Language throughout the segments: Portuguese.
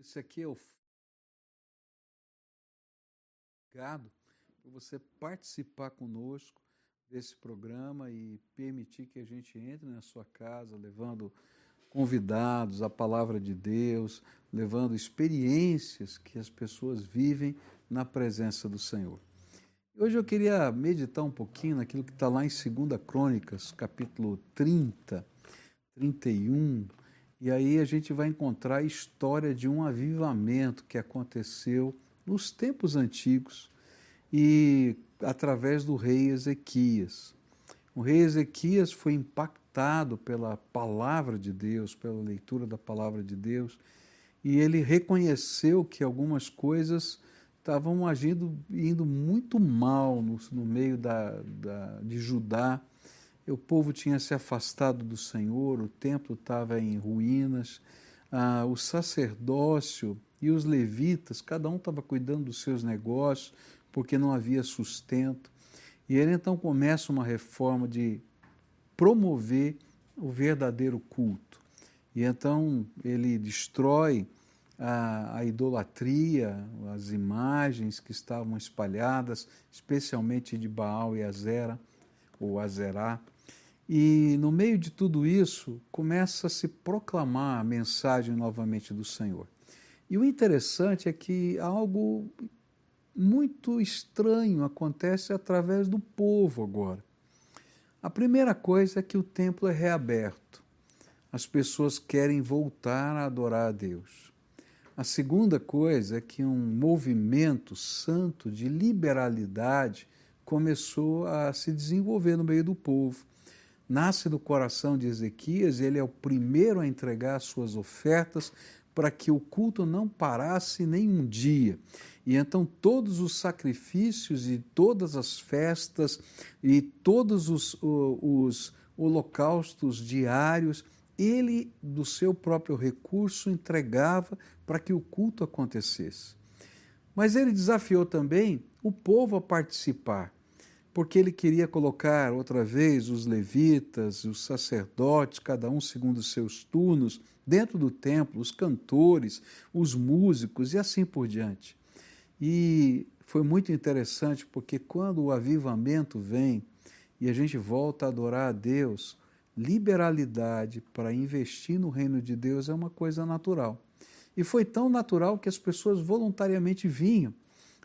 Esse aqui é o obrigado por você participar conosco desse programa e permitir que a gente entre na sua casa levando convidados, a palavra de Deus, levando experiências que as pessoas vivem na presença do Senhor. Hoje eu queria meditar um pouquinho naquilo que está lá em 2 Crônicas, capítulo 30, 31, e aí a gente vai encontrar a história de um avivamento que aconteceu nos tempos antigos e através do rei Ezequias. O rei Ezequias foi impactado pela palavra de Deus, pela leitura da palavra de Deus, e ele reconheceu que algumas coisas estavam agindo, indo muito mal no, no meio da, da, de Judá. O povo tinha se afastado do Senhor, o templo estava em ruínas, ah, o sacerdócio e os levitas, cada um estava cuidando dos seus negócios, porque não havia sustento. E ele então começa uma reforma de promover o verdadeiro culto. E então ele destrói a, a, idolatria, as imagens que estavam espalhadas, especialmente de Baal e Azera, ou Azerá. E no meio de tudo isso, começa a se proclamar a mensagem novamente do Senhor. E o interessante é que algo muito estranho acontece através do povo agora. A primeira coisa é que o templo é reaberto. As pessoas querem voltar a adorar a Deus. A segunda coisa é que um movimento santo de liberalidade começou a se desenvolver no meio do povo. Nasce do coração de Ezequias, ele é o primeiro a entregar suas ofertas para que o culto não parasse nem um dia. E então todos os sacrifícios e todas as festas e todos os, os holocaustos diários, ele, do seu próprio recurso, entregava para que o culto acontecesse. Mas ele desafiou também o povo a participar porque ele queria colocar outra vez os levitas, os sacerdotes, cada um segundo os seus turnos, dentro do templo, os cantores, os músicos e assim por diante. E foi muito interessante porque quando o avivamento vem e a gente volta a adorar a Deus, liberalidade para investir no reino de Deus é uma coisa natural. E foi tão natural que as pessoas voluntariamente vinham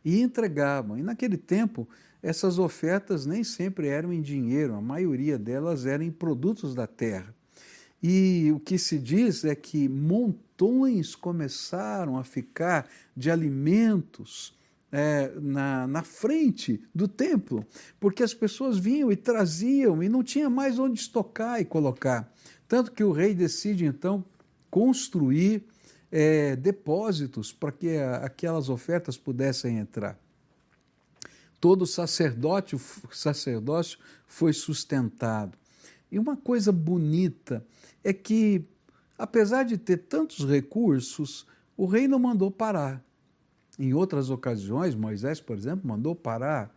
e entregavam. E naquele tempo, essas ofertas nem sempre eram em dinheiro, a maioria delas eram em produtos da terra. E o que se diz é que montões começaram a ficar de alimentos é, na, na frente do templo, porque as pessoas vinham e traziam e não tinha mais onde estocar e colocar. Tanto que o rei decide então construir é, depósitos para que aquelas ofertas pudessem entrar. Todo o sacerdote, sacerdócio foi sustentado. E uma coisa bonita é que, apesar de ter tantos recursos, o rei não mandou parar. Em outras ocasiões, Moisés, por exemplo, mandou parar.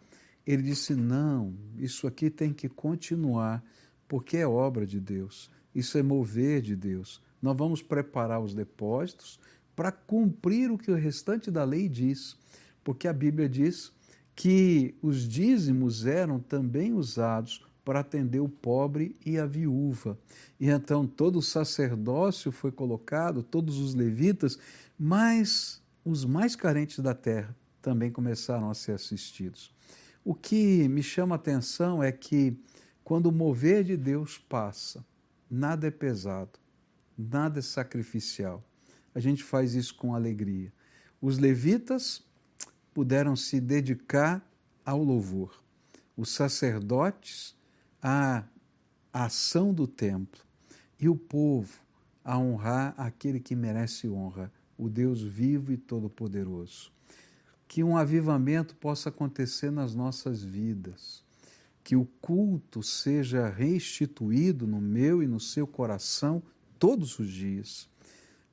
Ele disse: não, isso aqui tem que continuar, porque é obra de Deus, isso é mover de Deus. Nós vamos preparar os depósitos para cumprir o que o restante da lei diz, porque a Bíblia diz que os dízimos eram também usados para atender o pobre e a viúva. E então todo o sacerdócio foi colocado, todos os levitas, mas os mais carentes da terra também começaram a ser assistidos. O que me chama a atenção é que quando o mover de Deus passa, nada é pesado, nada é sacrificial. A gente faz isso com alegria. Os levitas puderam se dedicar ao louvor, os sacerdotes à ação do templo e o povo a honrar aquele que merece honra, o Deus vivo e todo-poderoso. Que um avivamento possa acontecer nas nossas vidas que o culto seja restituído no meu e no seu coração todos os dias.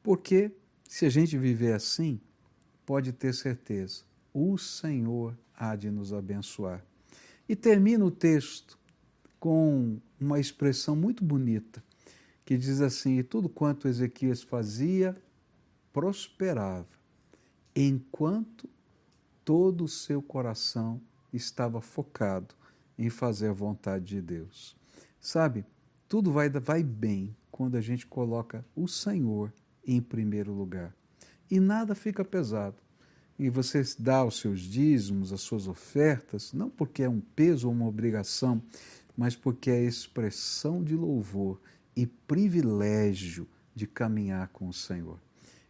Porque se a gente viver assim, pode ter certeza, o Senhor há de nos abençoar. E termina o texto com uma expressão muito bonita, que diz assim: E tudo quanto Ezequias fazia, prosperava enquanto todo o seu coração estava focado em fazer a vontade de Deus. Sabe, tudo vai, vai bem quando a gente coloca o Senhor em primeiro lugar. E nada fica pesado. E você dá os seus dízimos, as suas ofertas, não porque é um peso ou uma obrigação, mas porque é expressão de louvor e privilégio de caminhar com o Senhor.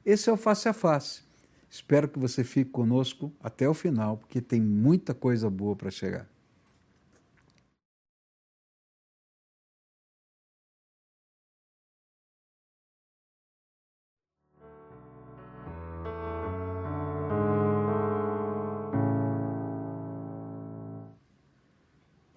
Esse é o face a face. Espero que você fique conosco até o final, porque tem muita coisa boa para chegar.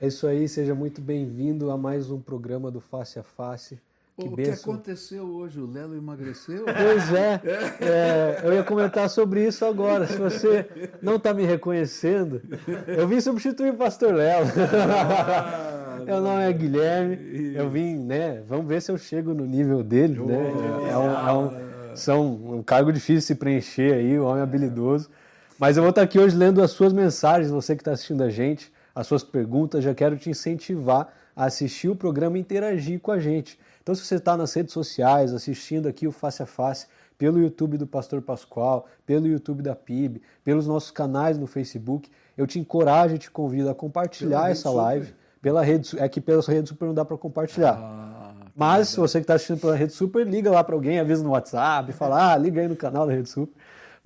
Isso aí, seja muito bem-vindo a mais um programa do Face a Face. Que o benção. que aconteceu hoje? O Lelo emagreceu? Pois é, é, eu ia comentar sobre isso agora. Se você não está me reconhecendo, eu vim substituir o pastor Lelo. Ah, Meu nome é Guilherme, eu vim, né? Vamos ver se eu chego no nível dele, né? É um, é um, são um cargo difícil de se preencher aí, um homem habilidoso. Mas eu vou estar aqui hoje lendo as suas mensagens, você que está assistindo a gente, as suas perguntas. Já quero te incentivar a assistir o programa e interagir com a gente. Então, se você está nas redes sociais, assistindo aqui o Face a Face, pelo YouTube do Pastor Pascoal, pelo YouTube da PIB, pelos nossos canais no Facebook, eu te encorajo e te convido a compartilhar pela essa live. Super. Pela rede, é que pela rede super não dá para compartilhar. Ah, Mas se você que está assistindo pela rede super, liga lá para alguém, avisa no WhatsApp, fala, ah, liga aí no canal da rede super.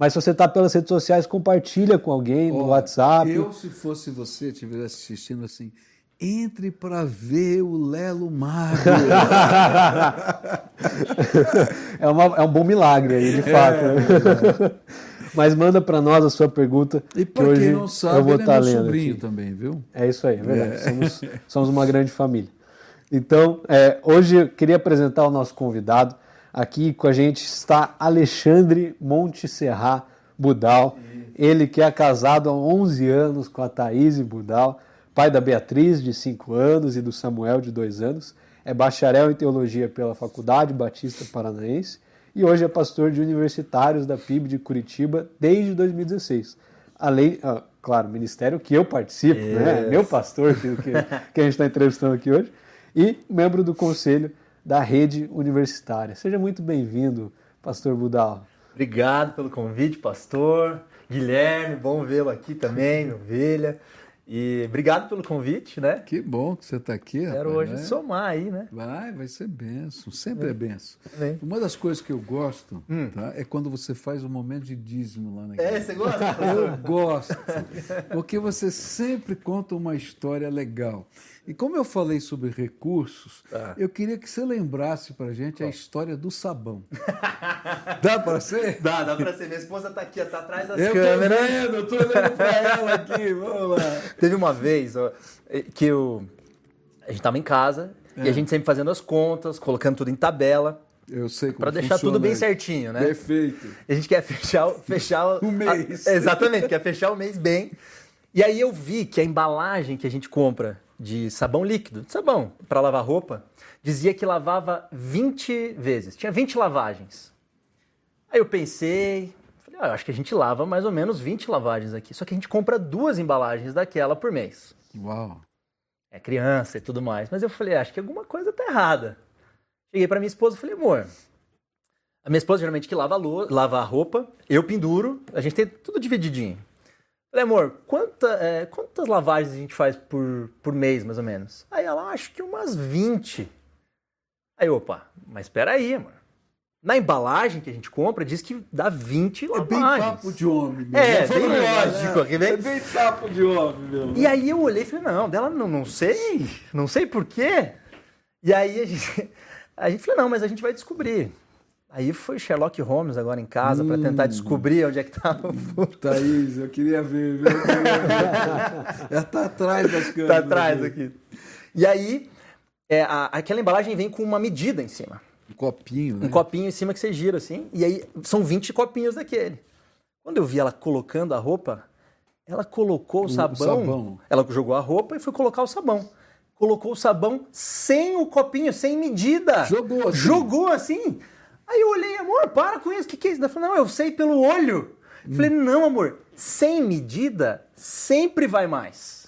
Mas se você está pelas redes sociais, compartilha com alguém no WhatsApp. Eu, se fosse você, estivesse assistindo assim, entre para ver o Lelo Magro. é, uma, é um bom milagre aí, de é, fato. Né? Mas manda para nós a sua pergunta. E para quem não sabe, eu vou ele é tá meu sobrinho aqui. também, viu? É isso aí, é verdade. É. Somos, somos uma grande família. Então, é, hoje eu queria apresentar o nosso convidado. Aqui com a gente está Alexandre Monte Serra Budal. Ele que é casado há 11 anos com a Thaís Budal pai da Beatriz, de 5 anos, e do Samuel, de 2 anos. É bacharel em teologia pela Faculdade Batista Paranaense e hoje é pastor de universitários da PIB de Curitiba desde 2016. Além, ah, claro, ministério que eu participo, yes. né? meu pastor que, que a gente está entrevistando aqui hoje, e membro do conselho da rede universitária. Seja muito bem-vindo, pastor Budal. Obrigado pelo convite, pastor. Guilherme, bom vê-lo aqui também, minha ovelha. E obrigado pelo convite, né? Que bom que você está aqui. Quero rapaz, hoje né? somar aí, né? Vai, vai ser benção. Sempre é, é benção. Uma das coisas que eu gosto hum. tá, é quando você faz um momento de dízimo lá na igreja. É, você gosta? eu gosto. Porque você sempre conta uma história legal. E como eu falei sobre recursos, ah. eu queria que você lembrasse para gente a história do sabão. dá para ser? Dá, dá para ser. Minha esposa está aqui, está atrás das eu câmeras. Tô vendo, eu tô olhando para ela aqui, vamos lá. Teve uma vez ó, que eu, a gente estava em casa é. e a gente sempre fazendo as contas, colocando tudo em tabela. Eu sei Para deixar tudo bem certinho, né? Perfeito. A gente quer fechar, fechar o mês. A, exatamente, quer fechar o mês bem. E aí eu vi que a embalagem que a gente compra de sabão líquido, de sabão para lavar roupa, dizia que lavava 20 vezes, tinha 20 lavagens. Aí eu pensei, falei, ah, eu acho que a gente lava mais ou menos 20 lavagens aqui, só que a gente compra duas embalagens daquela por mês. Uau! É criança e tudo mais, mas eu falei, ah, acho que alguma coisa tá errada. Cheguei para minha esposa e falei, amor, a minha esposa geralmente que lava a, lava a roupa, eu penduro, a gente tem tudo divididinho. Falei, amor, quanta, é, quantas lavagens a gente faz por, por mês, mais ou menos? Aí ela, acho que umas 20. Aí, opa, mas espera aí, amor. Na embalagem que a gente compra, diz que dá 20 lavagens. É bem papo de homem. Meu. É, bem lógico. Né? É bem papo de homem, meu. E aí eu olhei e falei, não, dela não, não sei, não sei por quê. E aí a gente, a gente falou, não, mas a gente vai descobrir. Aí foi Sherlock Holmes agora em casa hum. para tentar descobrir onde é que estava o furo. Thaís, eu queria ver. Viu? Ela está atrás das câmeras. Está atrás aqui. E aí, é, a, aquela embalagem vem com uma medida em cima. Um copinho, né? Um copinho em cima que você gira assim. E aí são 20 copinhos daquele. Quando eu vi ela colocando a roupa, ela colocou o, o sabão, sabão. Ela jogou a roupa e foi colocar o sabão colocou o sabão sem o copinho, sem medida. Jogou assim. Jogou assim. Aí eu olhei, amor, para com isso, o que, que é isso? Ela falou, não, eu sei pelo olho. Eu falei, não, amor, sem medida sempre vai mais.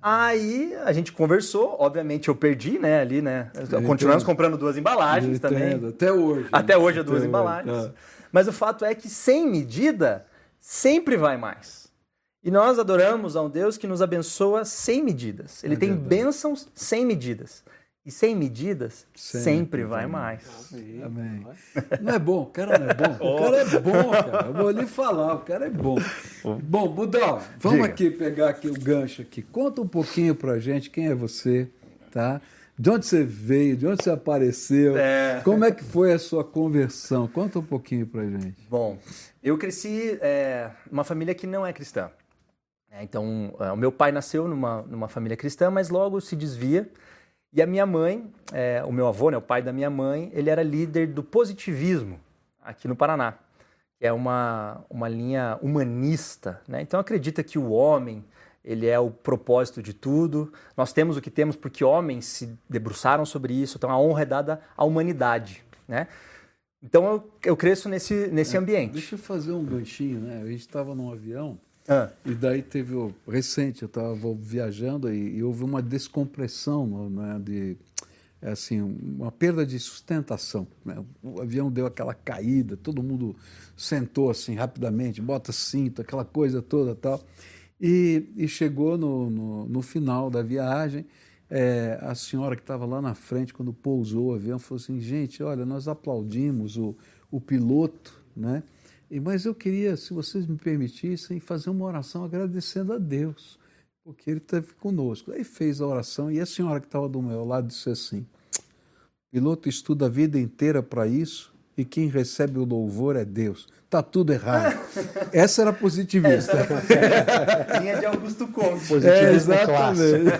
Aí a gente conversou, obviamente eu perdi, né, ali, né? Continuamos comprando duas embalagens também. Até hoje. Até hoje é duas hoje, embalagens. tá. Mas o fato é que sem medida sempre vai mais. E nós adoramos a um Deus que nos abençoa sem medidas. Ele É tem verdade. bênçãos sem medidas. E sem medidas Sempre sempre, vai mais. Amém. Não é bom, o cara não é bom. O cara é bom, cara. Eu vou lhe falar, o cara é bom. Bom, Budal, vamos Diga. aqui pegar aqui o gancho aqui. Conta um pouquinho pra gente quem é você, tá? De onde você veio, de onde você apareceu, É. como é que foi a sua conversão? Conta um pouquinho pra gente. Bom, eu cresci é, numa família que não é cristã. É, então, é, o meu pai nasceu numa, numa família cristã, mas logo se desvia. E a minha mãe, é, o meu avô, né, o pai da minha mãe, ele era líder do positivismo aqui no Paraná. que É uma, uma linha humanista. Né? Então, acredita que o homem ele é o propósito de tudo. Nós temos o que temos porque homens se debruçaram sobre isso. Então, a honra é dada à humanidade. Né? Então, eu, eu cresço nesse, nesse ambiente. Deixa eu fazer um ganchinho, né? A gente estava num avião Ah. e daí teve o recente, eu estava viajando e, e houve uma descompressão, né, de é assim, uma perda de sustentação. né? O avião deu aquela caída, todo mundo sentou assim rapidamente, bota cinto, aquela coisa toda tal. E, e chegou no, no, no final da viagem, é, a senhora que estava lá na frente, quando pousou o avião, falou assim: gente, olha, nós aplaudimos o, o piloto, né? E, mas eu queria, se vocês me permitissem, fazer uma oração agradecendo a Deus, porque Ele esteve conosco. Aí fez a oração e a senhora que estava do meu lado disse assim: piloto estuda a vida inteira para isso e quem recebe o louvor é Deus. Tá tudo errado. Essa era positivista. linha de Augusto Conte. Positivismo clássico.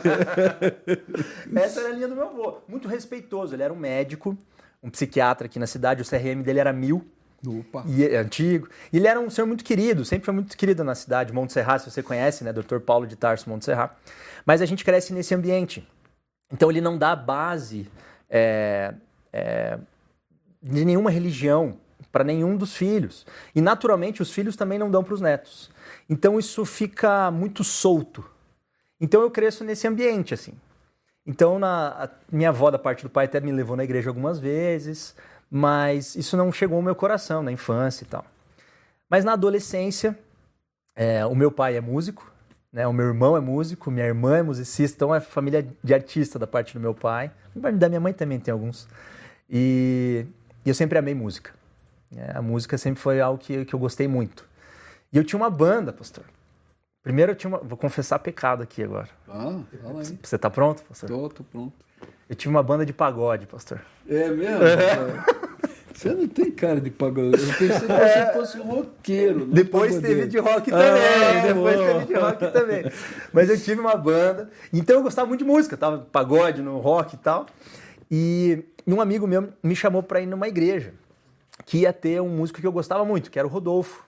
Essa era a linha do meu avô. Muito respeitoso. Ele era um médico, um psiquiatra aqui na cidade. O CRM dele era mil. Opa. E é antigo. E ele era um senhor muito querido, sempre foi muito querido na cidade, Montserrat, se você conhece, né? Dr. Paulo de Tarso Montserrat. Mas a gente cresce nesse ambiente. Então ele não dá base é, é, de nenhuma religião para nenhum dos filhos. E naturalmente os filhos também não dão para os netos. Então isso fica muito solto. Então eu cresço nesse ambiente, assim. Então na, minha avó, da parte do pai, até me levou na igreja algumas vezes, mas isso não chegou ao meu coração na infância e tal. Mas na adolescência, é, o meu pai é músico, né? o meu irmão é músico, minha irmã é musicista, então é família de artista da parte do meu pai. Da minha mãe também tem alguns. E, e eu sempre amei música. É, a música sempre foi algo que, que eu gostei muito. E eu tinha uma banda, pastor. Primeiro eu tinha uma. Vou confessar pecado aqui agora. Ah, fala aí. Você tá pronto, pastor? Tô, tô pronto. Eu tive uma banda de pagode, pastor. É mesmo? Você não tem cara de pagode. Eu pensei que você fosse um roqueiro. não Depois pagodeiro. teve de rock Ah, também. depois teve de rock também. Mas eu tive uma banda. Então eu gostava muito de música. Tava pagode, no rock e tal. E um amigo meu me chamou para ir numa igreja que ia ter um músico que eu gostava muito, que era o Rodolfo.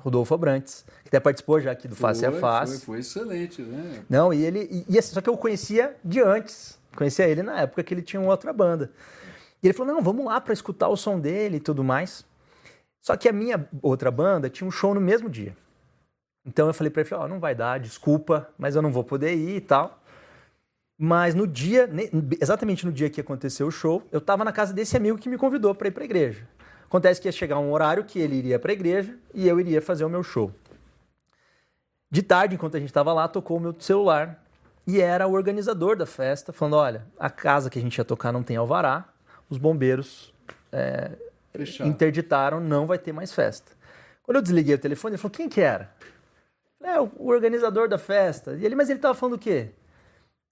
Rodolfo Abrantes, que até participou já aqui do Face a Foi, Face. Foi, foi excelente, né? Não, e ele. E, e assim, só que eu conhecia de antes. Conhecia ele na época que ele tinha outra banda. E ele falou: não, vamos lá para escutar o som dele e tudo mais. Só que a minha outra banda tinha um show no mesmo dia. Então eu falei para ele: ó, não vai dar, desculpa, mas eu não vou poder ir e tal. Mas no dia, exatamente no dia que aconteceu o show, eu estava na casa desse amigo que me convidou para ir para a igreja. Acontece que ia chegar um horário que ele iria para a igreja e eu iria fazer o meu show. De tarde, enquanto a gente estava lá, tocou o meu celular e era o organizador da festa falando: olha, a casa que a gente ia tocar não tem alvará, os bombeiros é, interditaram, não vai ter mais festa. Quando eu desliguei o telefone, ele falou: quem que era? É, o organizador da festa. E ele, mas ele estava falando o quê?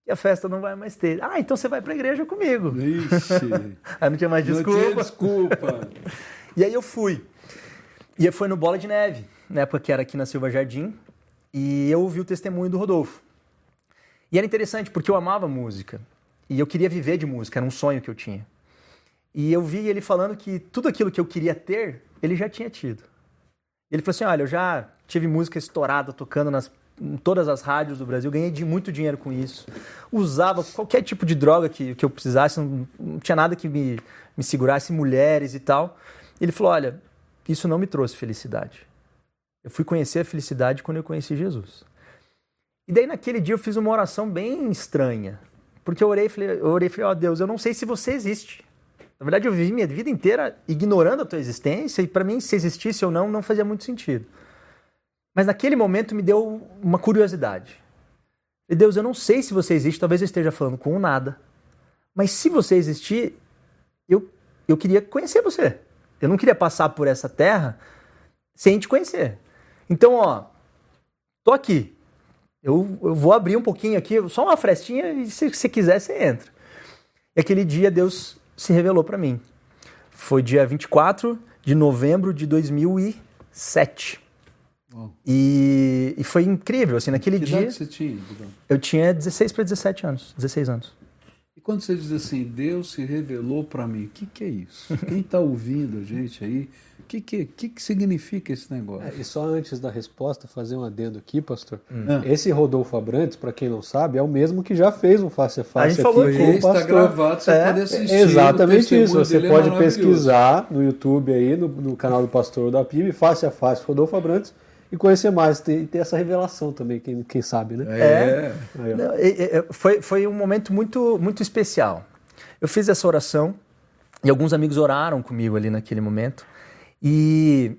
Que a festa não vai mais ter. Ah, então você vai para a igreja comigo. Ixi. Aí não tinha mais Não desculpa. tinha desculpa. E aí eu fui. E foi no Bola de Neve, na época que era aqui na Silva Jardim, e eu ouvi o testemunho do Rodolfo. E era interessante porque eu amava música e eu queria viver de música, era um sonho que eu tinha. E eu vi ele falando que tudo aquilo que eu queria ter, ele já tinha tido. Ele falou assim: Olha, eu já tive música estourada tocando nas, em todas as rádios do Brasil, ganhei de muito dinheiro com isso. Usava qualquer tipo de droga que, que eu precisasse, não, não tinha nada que me, me segurasse mulheres e tal. Ele falou: Olha, isso não me trouxe felicidade. Eu fui conhecer a felicidade quando eu conheci Jesus. E daí naquele dia eu fiz uma oração bem estranha. Porque eu orei e falei, eu orei, falei, ó oh, Deus, eu não sei se você existe. Na verdade, eu vivi minha vida inteira ignorando a tua existência e para mim, se existisse ou não, não fazia muito sentido. Mas naquele momento me deu uma curiosidade. E Deus, eu não sei se você existe, talvez eu esteja falando com um nada. Mas se você existir, eu, eu queria conhecer você. Eu não queria passar por essa terra sem te conhecer. Então, ó, tô aqui. Eu, eu vou abrir um pouquinho aqui, só uma frestinha, e se você quiser, você entra. E aquele dia Deus se revelou para mim. Foi dia 24 de novembro de 2007. E, e, foi incrível, assim, naquele que dia. Idade você tinha, Eu tinha 16 para 17 anos, 16 anos. Quando você diz assim, Deus se revelou para mim, o que, que é isso? Quem está ouvindo a gente aí, o que, que, que, que significa esse negócio? É, e só antes da resposta, fazer um adendo aqui, pastor. Hum. Esse Rodolfo Abrantes, para quem não sabe, é o mesmo que já fez um face a face. A gente falou aqui com o está pastor. gravado, você é, pode assistir. Exatamente isso. Você é pode pesquisar no YouTube aí, no, no canal do pastor da PIB, face a face Rodolfo Abrantes e conhecer mais, ter, ter essa revelação também, quem, quem sabe, né? É. é. Não, é, foi, foi um momento muito, muito especial. Eu fiz essa oração e alguns amigos oraram comigo ali naquele momento. E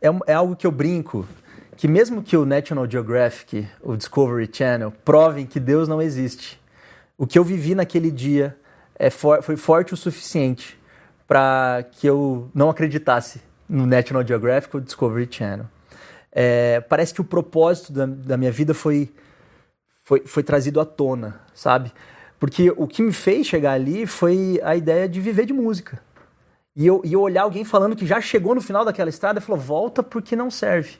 é, é algo que eu brinco, que mesmo que o National Geographic, o Discovery Channel, provem que Deus não existe, o que eu vivi naquele dia é for, foi forte o suficiente para que eu não acreditasse no National Geographic ou Discovery Channel. É, parece que o propósito da, da minha vida foi, foi, foi trazido à tona, sabe? Porque o que me fez chegar ali foi a ideia de viver de música. E eu, e eu olhar alguém falando que já chegou no final daquela estrada e falou: volta porque não serve.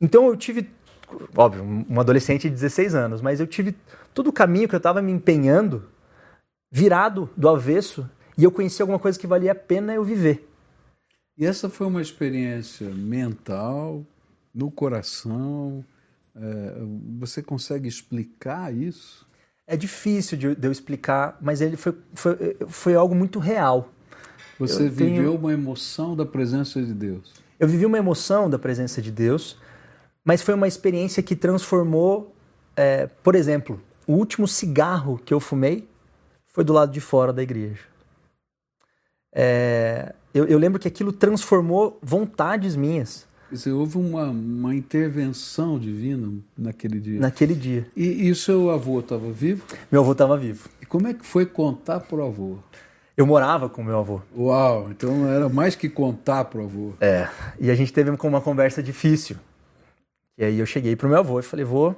Então eu tive, óbvio, um adolescente de 16 anos, mas eu tive todo o caminho que eu estava me empenhando virado do avesso e eu conheci alguma coisa que valia a pena eu viver. E essa foi uma experiência mental, no coração. É, você consegue explicar isso? É difícil de, de eu explicar, mas ele foi, foi, foi algo muito real. Você eu viveu tenho... uma emoção da presença de Deus? Eu vivi uma emoção da presença de Deus, mas foi uma experiência que transformou, é, por exemplo, o último cigarro que eu fumei foi do lado de fora da igreja. É, eu, eu, lembro que aquilo transformou vontades minhas. Dizer, houve uma, uma intervenção divina naquele dia. Naquele dia. E, e o seu avô estava vivo? Meu avô estava vivo. E como é que foi contar para o avô? Eu morava com meu avô. Uau, então era mais que contar para o avô. É, e a gente teve uma conversa difícil. E aí eu cheguei para o meu avô e falei, vô...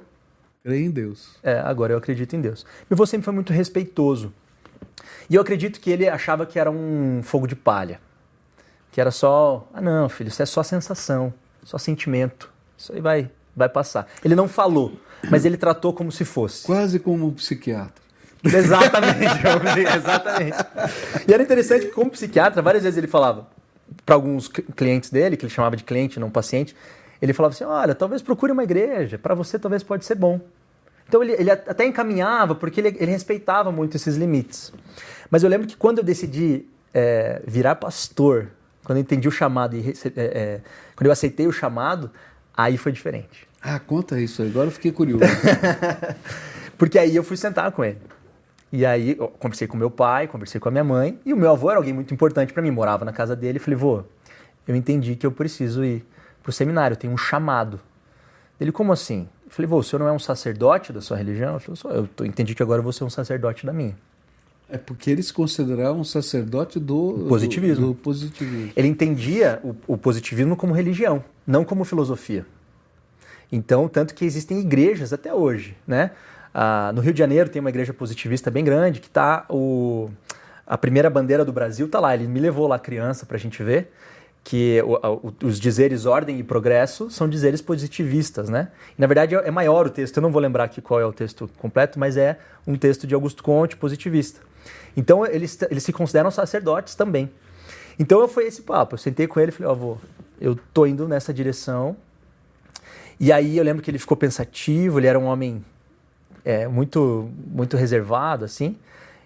Creio em Deus. É, agora eu acredito em Deus. Meu avô sempre foi muito respeitoso. E eu acredito que ele achava que era um fogo de palha. Que era só, ah não, filho, isso é só sensação, só sentimento. Isso aí vai, vai passar. Ele não falou, mas ele tratou como se fosse. Quase como um psiquiatra. Exatamente, exatamente. E era interessante que, como psiquiatra, várias vezes ele falava para alguns clientes dele, que ele chamava de cliente, não paciente, ele falava assim: olha, talvez procure uma igreja, para você talvez pode ser bom. Então ele, ele até encaminhava, porque ele, ele, respeitava muito esses limites. Mas eu lembro que quando eu decidi é, virar pastor, quando eu entendi o chamado e é, é, quando eu aceitei o chamado, aí foi diferente. Ah, conta isso, agora eu fiquei curioso. porque aí eu fui sentar com ele. E aí eu conversei com meu pai, conversei com a minha mãe, e o meu avô era alguém muito importante para mim, morava na casa dele, falei, vô, eu entendi que eu preciso ir pro seminário, eu tenho um chamado. Ele, como assim? Eu falei, vô, o senhor não é um sacerdote da sua religião? Ele falou, eu entendi que agora eu vou ser um sacerdote da minha. É porque eles consideravam um sacerdote do positivismo. Do, do positivismo. Ele entendia o, o positivismo como religião, não como filosofia. Então, tanto que existem igrejas até hoje, né? Ah, no Rio de Janeiro tem uma igreja positivista bem grande que tá o a primeira bandeira do Brasil tá lá. Ele me levou lá criança para a gente ver que o, o, os dizeres ordem e progresso são dizeres positivistas, né? E, na verdade é maior o texto. Eu não vou lembrar aqui qual é o texto completo, mas é um texto de Augusto Conte positivista. Então eles, eles se consideram sacerdotes também. Então foi esse papo. Eu sentei com ele e falei, ó, avô, eu tô indo nessa direção. E aí eu lembro que ele ficou pensativo. Ele era um homem é, muito, muito reservado, assim.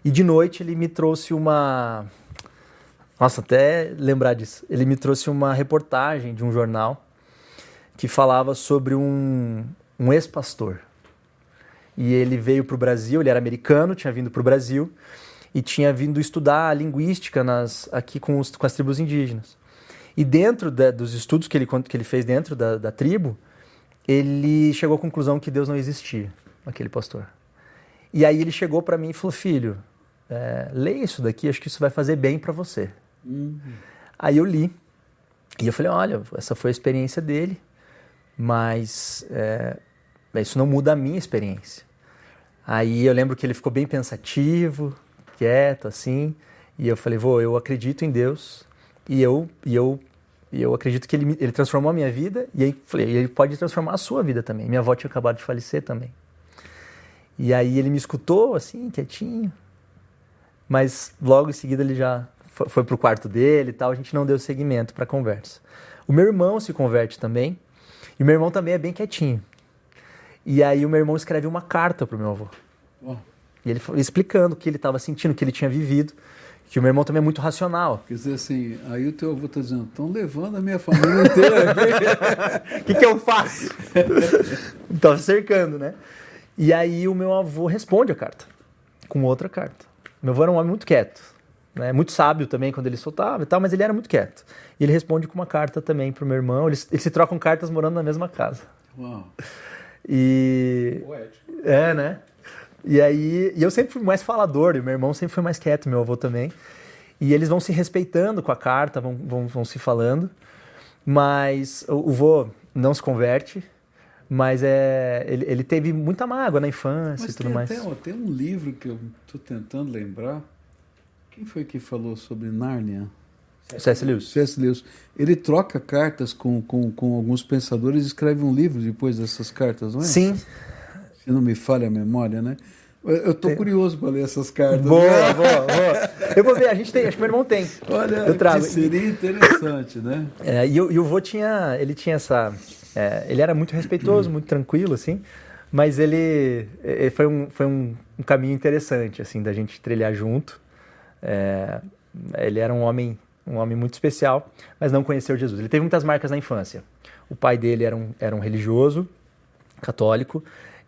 E de noite ele me trouxe uma, Nossa, até lembrar disso. Ele me trouxe uma reportagem de um jornal que falava sobre um, um ex-pastor. E ele veio para o Brasil, ele era americano, tinha vindo para o Brasil e tinha vindo estudar linguística nas, aqui com, os, com as tribos indígenas. E dentro da, dos estudos que ele, que ele fez dentro da, da tribo, ele chegou à conclusão que Deus não existia, aquele pastor. E aí ele chegou para mim e falou: Filho, é, leia isso daqui, acho que isso vai fazer bem para você. Uhum. Aí eu li. E eu falei: Olha, essa foi a experiência dele, mas é, isso não muda a minha experiência. Aí eu lembro que ele ficou bem pensativo, quieto, assim. E eu falei: Vô, eu acredito em Deus e eu, e eu e eu acredito que ele, ele transformou a minha vida e aí falei, ele pode transformar a sua vida também. Minha avó tinha acabado de falecer também. E aí ele me escutou assim, quietinho. Mas logo em seguida ele já foi, foi pro quarto dele e tal, a gente não deu seguimento para conversa. O meu irmão se converte também. E o meu irmão também é bem quietinho. E aí o meu irmão escreve uma carta pro meu avô. Oh. E ele explicando o que ele estava sentindo, o que ele tinha vivido que o meu irmão também é muito racional. Quer dizer assim, aí o teu avô está dizendo, estão levando a minha família inteira aqui. O que, que eu faço? Estava cercando, né? E aí o meu avô responde a carta, com outra carta. Meu avô era um homem muito quieto, né? muito sábio também quando ele soltava e tal, mas ele era muito quieto. E ele responde com uma carta também para o meu irmão, eles, eles se trocam cartas morando na mesma casa. Uau. E... Poético. É, né? E aí, e eu sempre fui mais falador, e meu irmão sempre foi mais quieto, meu avô também. E eles vão se respeitando com a carta, vão, vão, vão se falando. Mas o, o vô não se converte, mas é, ele, ele teve muita mágoa na infância mas e tudo mais. Até, tem um livro que eu estou tentando lembrar. Quem foi que falou sobre Nárnia? C.S. Lewis. C.S. Lewis. Ele troca cartas com, com, com alguns pensadores e escreve um livro depois dessas cartas, não é? Sim. Se não me falha a memória, né? Eu estou tem... curioso para ler essas cartas. Boa, né? boa, boa. Eu vou ver, a gente tem, acho que meu irmão tem. Olha, eu trago. seria interessante, né? É, e, e o vô tinha, ele tinha essa, é, ele era muito respeitoso, muito tranquilo, assim, mas ele, ele foi, um, foi um, um, caminho interessante, assim, da gente trilhar junto. É, ele era um homem, um homem muito especial, mas não conheceu Jesus. Ele teve muitas marcas na infância. O pai dele era um, era um religioso, católico,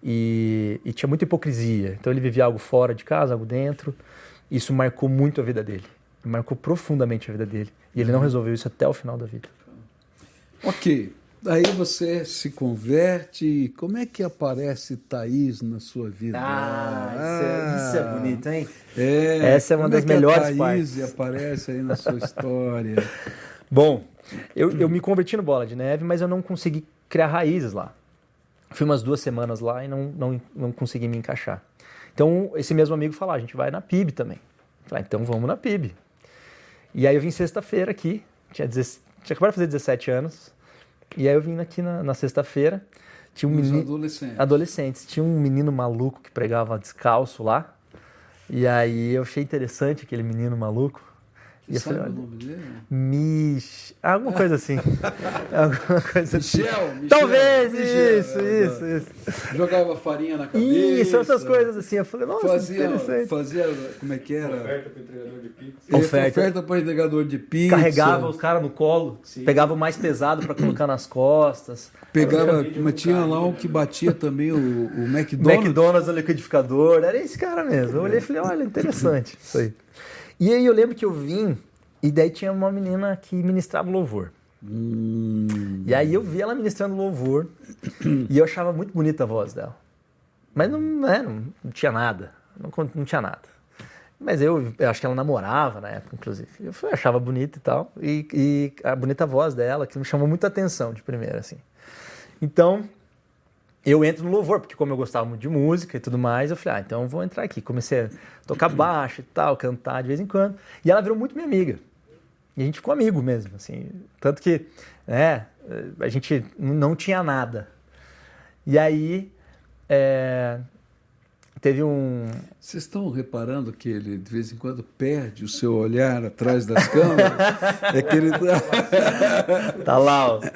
e, e, tinha muita hipocrisia. Então ele vivia algo fora de casa, algo dentro. Isso marcou muito a vida dele. Marcou profundamente a vida dele. E ele não resolveu isso até o final da vida. Ok. Aí você se converte. Como é que aparece Thaís na sua vida? Ah, ah isso, é, isso, é, bonito, hein? É, Essa é uma das é melhores a Thaís partes. aparece aí na sua história. Bom, eu, eu me converti no Bola de Neve, mas eu não consegui criar raízes lá. Fui umas duas semanas lá e não, não, não consegui me encaixar. Então, esse mesmo amigo falou: ah, a gente vai na PIB também. Falei, ah, então vamos na PIB. E aí eu vim sexta-feira aqui, tinha, tinha acabado de fazer 17 anos. E aí eu vim aqui na, na sexta-feira. Tinha um menino. Adolescentes. Adolescentes. Tinha um menino maluco que pregava descalço lá. E aí eu achei interessante aquele menino maluco. E eu falei, olha, o nome dele? Mich... Alguma coisa assim. Alguma coisa assim. Michel, Michel, Talvez, Michel, isso, é, isso, isso. Jogava farinha na cabeça. Isso, essas coisas assim. Eu falei, nossa, fazia, interessante. Fazia, como é que era? Oferta para entregador de pizza. Oferta, oferta para entregador de pizza. Carregava os caras no colo, Sim. pegava o mais pesado para colocar nas costas. Pegava, mas tinha lá um que batia também o, o McDonald's. McDonald's no liquidificador, era esse cara mesmo. Eu olhei e falei, olha, interessante isso aí. E aí eu lembro que eu vim, e daí tinha uma menina que ministrava louvor. Hum. E aí eu vi ela ministrando louvor e eu achava muito bonita a voz dela. Mas não, né, não, não tinha nada, não, não, tinha nada. Mas eu, eu, acho que ela namorava na época, inclusive. Eu achava bonita e tal. E, e a bonita voz dela, que me chamou muita atenção de primeira, assim. Então, eu entro no louvor, porque como eu gostava muito de música e tudo mais, eu falei, ah, então eu vou entrar aqui. Comecei a tocar baixo e tal, cantar de vez em quando. E ela virou muito minha amiga. E a gente ficou amigo mesmo, assim. Tanto que, né, a gente não tinha nada. E aí, é, teve um... Vocês estão reparando que ele, de vez em quando, perde o seu olhar atrás das câmeras? é que ele tá... tá lá, ó.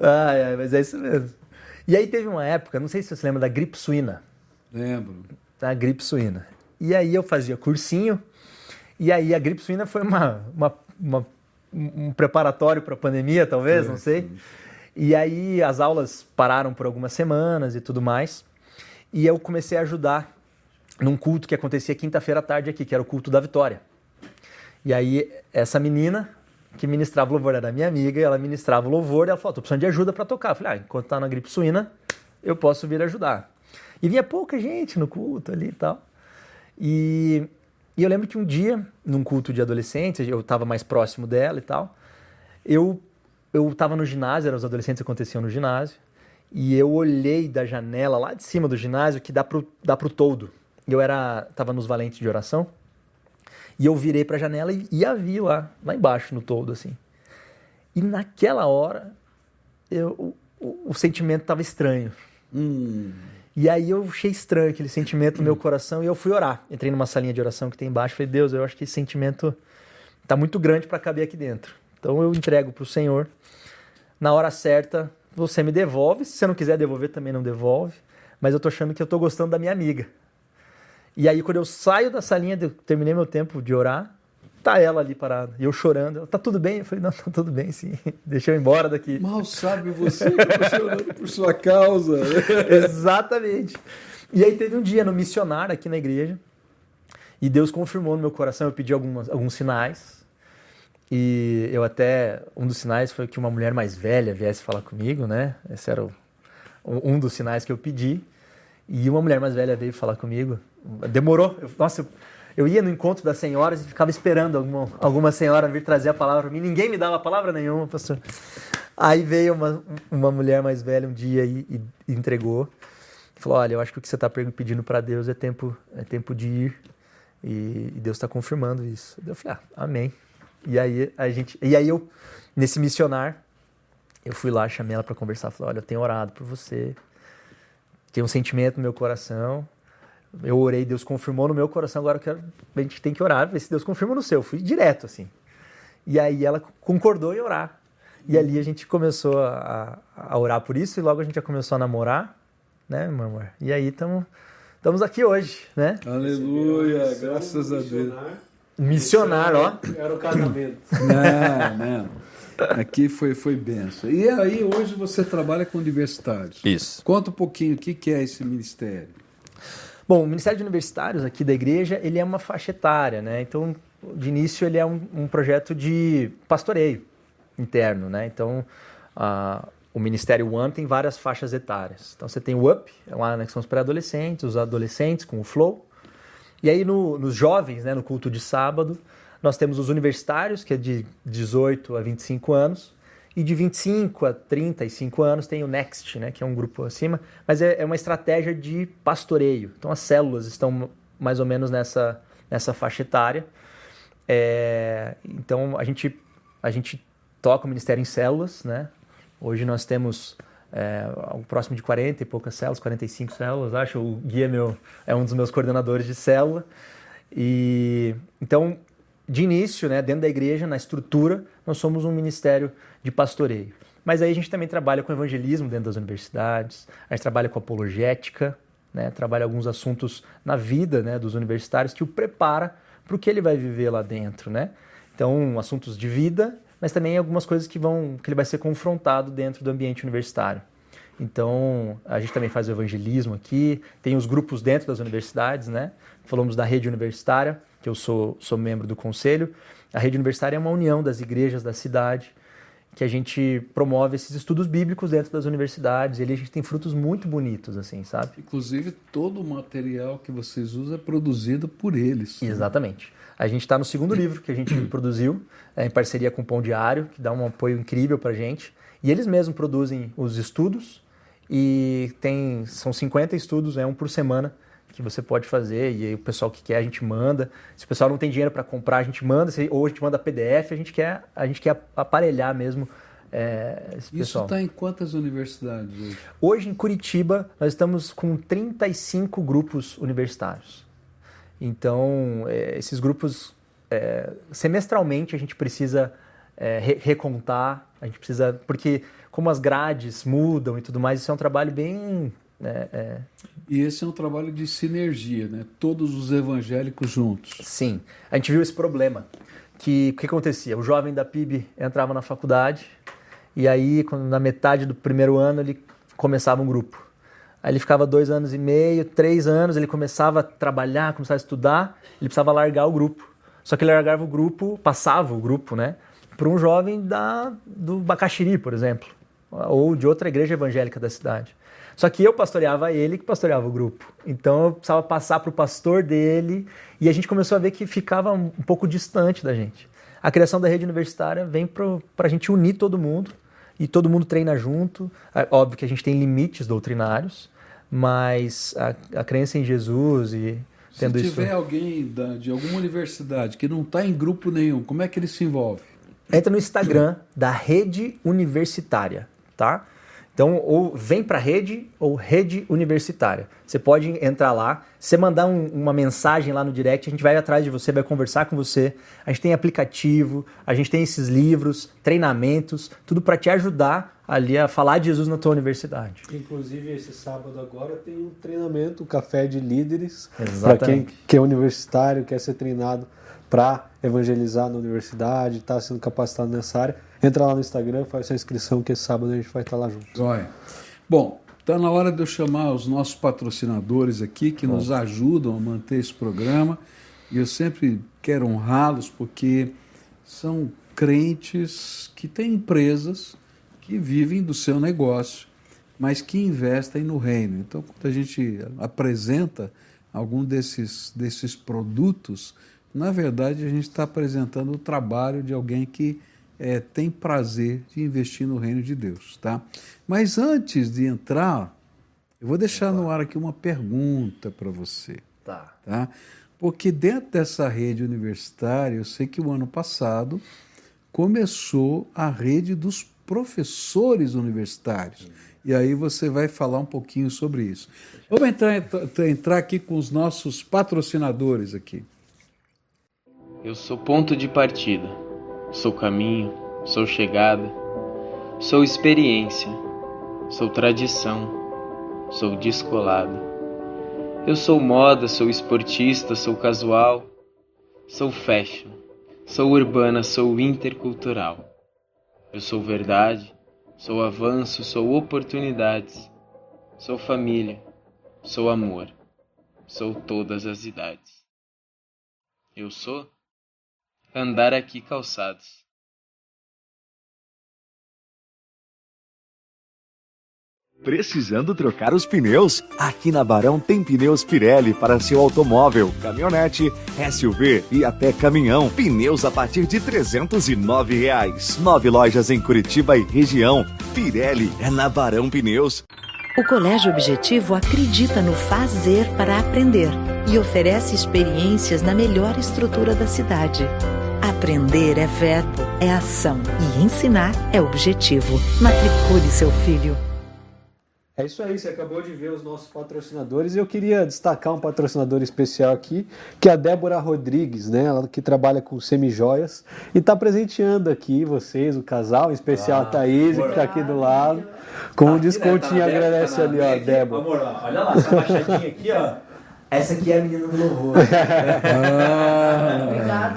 Ai, ai, mas é isso mesmo. E aí teve uma época, não sei se você lembra da gripe suína. Lembro. Da gripe suína. E aí eu fazia cursinho E aí a gripe suína foi uma, uma, uma um preparatório para a pandemia, talvez, é, não sei. Sim. E aí as aulas pararam por algumas semanas e tudo mais. E eu comecei a ajudar num culto que acontecia quinta-feira à tarde aqui, que era o culto da Vitória. E aí essa menina que ministrava o louvor era minha amiga, e ela ministrava o louvor, e ela falou: tô precisando de ajuda para tocar. Eu falei: ah, enquanto tá na gripe suína, eu posso vir ajudar. E vinha pouca gente no culto ali e tal. E, e eu lembro que um dia, num culto de adolescentes, eu estava mais próximo dela e tal, eu eu estava no ginásio, os adolescentes aconteciam no ginásio, e eu olhei da janela lá de cima do ginásio que dá pro, dá pro todo. Eu era tava nos valentes de oração, e eu virei para a janela e, e a vi lá, lá embaixo no todo assim. E naquela hora eu, o, o, sentimento estava estranho. Hum. E aí eu achei estranho aquele sentimento no meu coração e eu fui orar. Entrei numa salinha de oração que tem embaixo, falei: "Deus, eu acho que esse sentimento tá muito grande para caber aqui dentro". Então eu entrego para o Senhor. Na hora certa, você me devolve. Se você não quiser devolver, também não devolve. Mas eu tô achando que eu tô gostando da minha amiga. E aí, quando eu saio da salinha, eu terminei meu tempo de orar, tá ela ali parada. E eu chorando. Ela, tá tudo bem? Eu falei, não, tá tudo bem, sim. Deixa eu ir embora daqui. Mal sabe você que eu tô chorando por sua causa. Exatamente. E aí teve um dia no missionário aqui na igreja. E Deus confirmou no meu coração. Eu pedi algumas, alguns sinais. E eu até, um dos sinais foi que uma mulher mais velha viesse falar comigo, né? Esse era o, um dos sinais que eu pedi. E uma mulher mais velha veio falar comigo. Demorou. Eu, nossa, eu, eu, ia no encontro das senhoras e ficava esperando alguma, alguma senhora vir trazer a palavra para mim. Ninguém me dava palavra nenhuma, pastor. Aí veio uma, uma mulher mais velha um dia e, e entregou. Falou: Olha, eu acho que o que você está pedindo para Deus é tempo, é tempo de ir. E, e Deus está confirmando isso. Eu falei: ah, Amém. E aí a gente, e aí eu nesse missionar, eu fui lá, chamei ela para conversar, falei: "Olha, eu tenho orado por você. Tem um sentimento no meu coração. Eu orei, Deus confirmou no meu coração, agora quero, a gente tem que orar, ver se Deus confirma no seu". Eu fui direto assim. E aí ela concordou em orar. E ali a gente começou a, a orar por isso e logo a gente já começou a namorar, né, meu amor? E aí estamos estamos aqui hoje, né? Aleluia, graças a Deus. Missionar, ó. Era o casamento. Não, não. Aqui foi, foi benção. E aí, hoje você trabalha com universitários. Isso. Conta um pouquinho o que, que é esse ministério. Bom, o Ministério de Universitários aqui da igreja, ele é uma faixa etária, né? Então, de início, ele é um, um projeto de pastoreio interno, né? Então, a, o Ministério One tem várias faixas etárias. Então, você tem o UP, é lá né, que são os pré-adolescentes, os adolescentes com o Flow, e aí no, nos jovens, né, no culto de sábado, nós temos os universitários, que é de 18 a 25 anos, e de 25 a 35 anos tem o Next, né, que é um grupo acima, mas é, é uma estratégia de pastoreio. Então as células estão mais ou menos nessa, nessa faixa etária. É, então a gente, a gente toca o ministério em células, né? Hoje nós temos é, próximo de 40 e poucas células, 45 células, acho. O Gui é, meu, é um dos meus coordenadores de célula. E então, de início, né, dentro da igreja, na estrutura, nós somos um ministério de pastoreio. Mas aí a gente também trabalha com evangelismo dentro das universidades, a gente trabalha com apologética, né, trabalha alguns assuntos na vida né, dos universitários que o prepara para o que ele vai viver lá dentro. Né? Então, assuntos de vida mas também algumas coisas que vão que ele vai ser confrontado dentro do ambiente universitário. Então, a gente também faz o evangelismo aqui, tem os grupos dentro das universidades, né? Falamos da rede universitária, que eu sou, sou membro do conselho. A rede universitária é uma união das igrejas da cidade, que a gente promove esses estudos bíblicos dentro das universidades. E ali a gente tem frutos muito bonitos, assim, sabe? Inclusive, todo o material que vocês usam é produzido por eles. Exatamente. A gente está no segundo livro que a gente produziu, é, em parceria com o Pão Diário, que dá um apoio incrível para a gente. E eles mesmos produzem os estudos e tem são 50 estudos, é um por semana que você pode fazer e aí o pessoal que quer a gente manda. Se o pessoal não tem dinheiro para comprar, a gente manda, ou a gente manda PDF, a gente quer a gente quer aparelhar mesmo é, esse Isso está em quantas universidades hoje? Hoje em Curitiba nós estamos com 35 grupos universitários. Então, é, esses grupos, é, semestralmente, a gente precisa é, re recontar, a gente precisa. Porque, como as grades mudam e tudo mais, isso é um trabalho bem. É, é, E esse é um trabalho de sinergia, né? Todos os evangélicos juntos. Sim, a gente viu esse problema. Que o que acontecia? O jovem da PIB entrava na faculdade e aí, na metade do primeiro ano, ele começava um grupo. Aí ele ficava dois anos e meio, três anos, ele começava a trabalhar, começava a estudar, ele precisava largar o grupo. Só que ele largava o grupo, passava o grupo, né? Para um jovem da, do Bacaxiri, por exemplo, ou de outra igreja evangélica da cidade. Só que eu pastoreava ele que pastoreava o grupo. Então eu precisava passar para o pastor dele e a gente começou a ver que ficava um pouco distante da gente. A criação da rede universitária vem para a gente unir todo mundo e todo mundo treina junto. É óbvio que a gente tem limites doutrinários, mas a, a crença em Jesus e tendo Se isso. tiver alguém da, de alguma universidade que não está em grupo nenhum, como é que ele se envolve? Entra no Instagram da rede universitária, tá? Então, ou vem para a rede ou rede universitária. Você pode entrar lá, você mandar um, uma mensagem lá no direct, a gente vai atrás de você, vai conversar com você. A gente tem aplicativo, a gente tem esses livros, treinamentos, tudo para te ajudar ali a falar de Jesus na tua universidade. Inclusive, esse sábado agora tem um treinamento, um café de líderes, para quem Exatamente. que é universitário, quer ser treinado para evangelizar na universidade, está sendo capacitado nessa área. Entra lá no Instagram, faz sua inscrição, que sábado a gente vai estar lá junto. Joia. Bom, está na hora de eu chamar os nossos patrocinadores aqui que nos ajudam a manter esse programa. E eu sempre quero honrá-los porque são crentes que têm empresas que vivem do seu negócio, mas que investem no reino. Então, quando a gente apresenta algum desses, desses produtos, na verdade a gente está apresentando o trabalho de alguém que é, tem prazer de investir no reino de Deus, tá? Mas antes de entrar, eu vou deixar no ar aqui uma pergunta para você, Tá. tá? Porque dentro dessa rede universitária, eu sei que o ano passado começou a rede dos professores universitários. E aí você vai falar um pouquinho sobre isso. Vamos entrar, entrar aqui com os nossos patrocinadores aqui. Eu sou ponto de partida, sou caminho, sou chegada, sou experiência, sou tradição, sou descolado. Eu sou moda, sou esportista, sou casual, sou fashion, sou urbana, sou intercultural. Eu sou verdade, sou avanço, sou oportunidades, sou família, sou amor, sou todas as idades. Eu sou andar aqui calçados. Precisando trocar os pneus? Aqui na Barão tem pneus Pirelli para seu automóvel, caminhonete, SUV e até caminhão. Pneus a partir de 309 reais. Nove lojas em Curitiba e região. Pirelli é na Barão Pneus. O Colégio Objetivo acredita no fazer para aprender e oferece experiências na melhor estrutura da cidade. Aprender é verbo, é ação e ensinar é objetivo. Matricule seu filho. É isso aí, você acabou de ver os nossos patrocinadores e eu queria destacar um patrocinador especial aqui, que é a Débora Rodrigues, né? Ela que trabalha com semijoias e está presenteando aqui vocês, o casal, em especial a Thaís, que está aqui do lado, com um descontinho, agradece ali, ó, Débora. Amor, ó, olha lá, essa baixadinha aqui, ó. Essa aqui é a menina do louvor.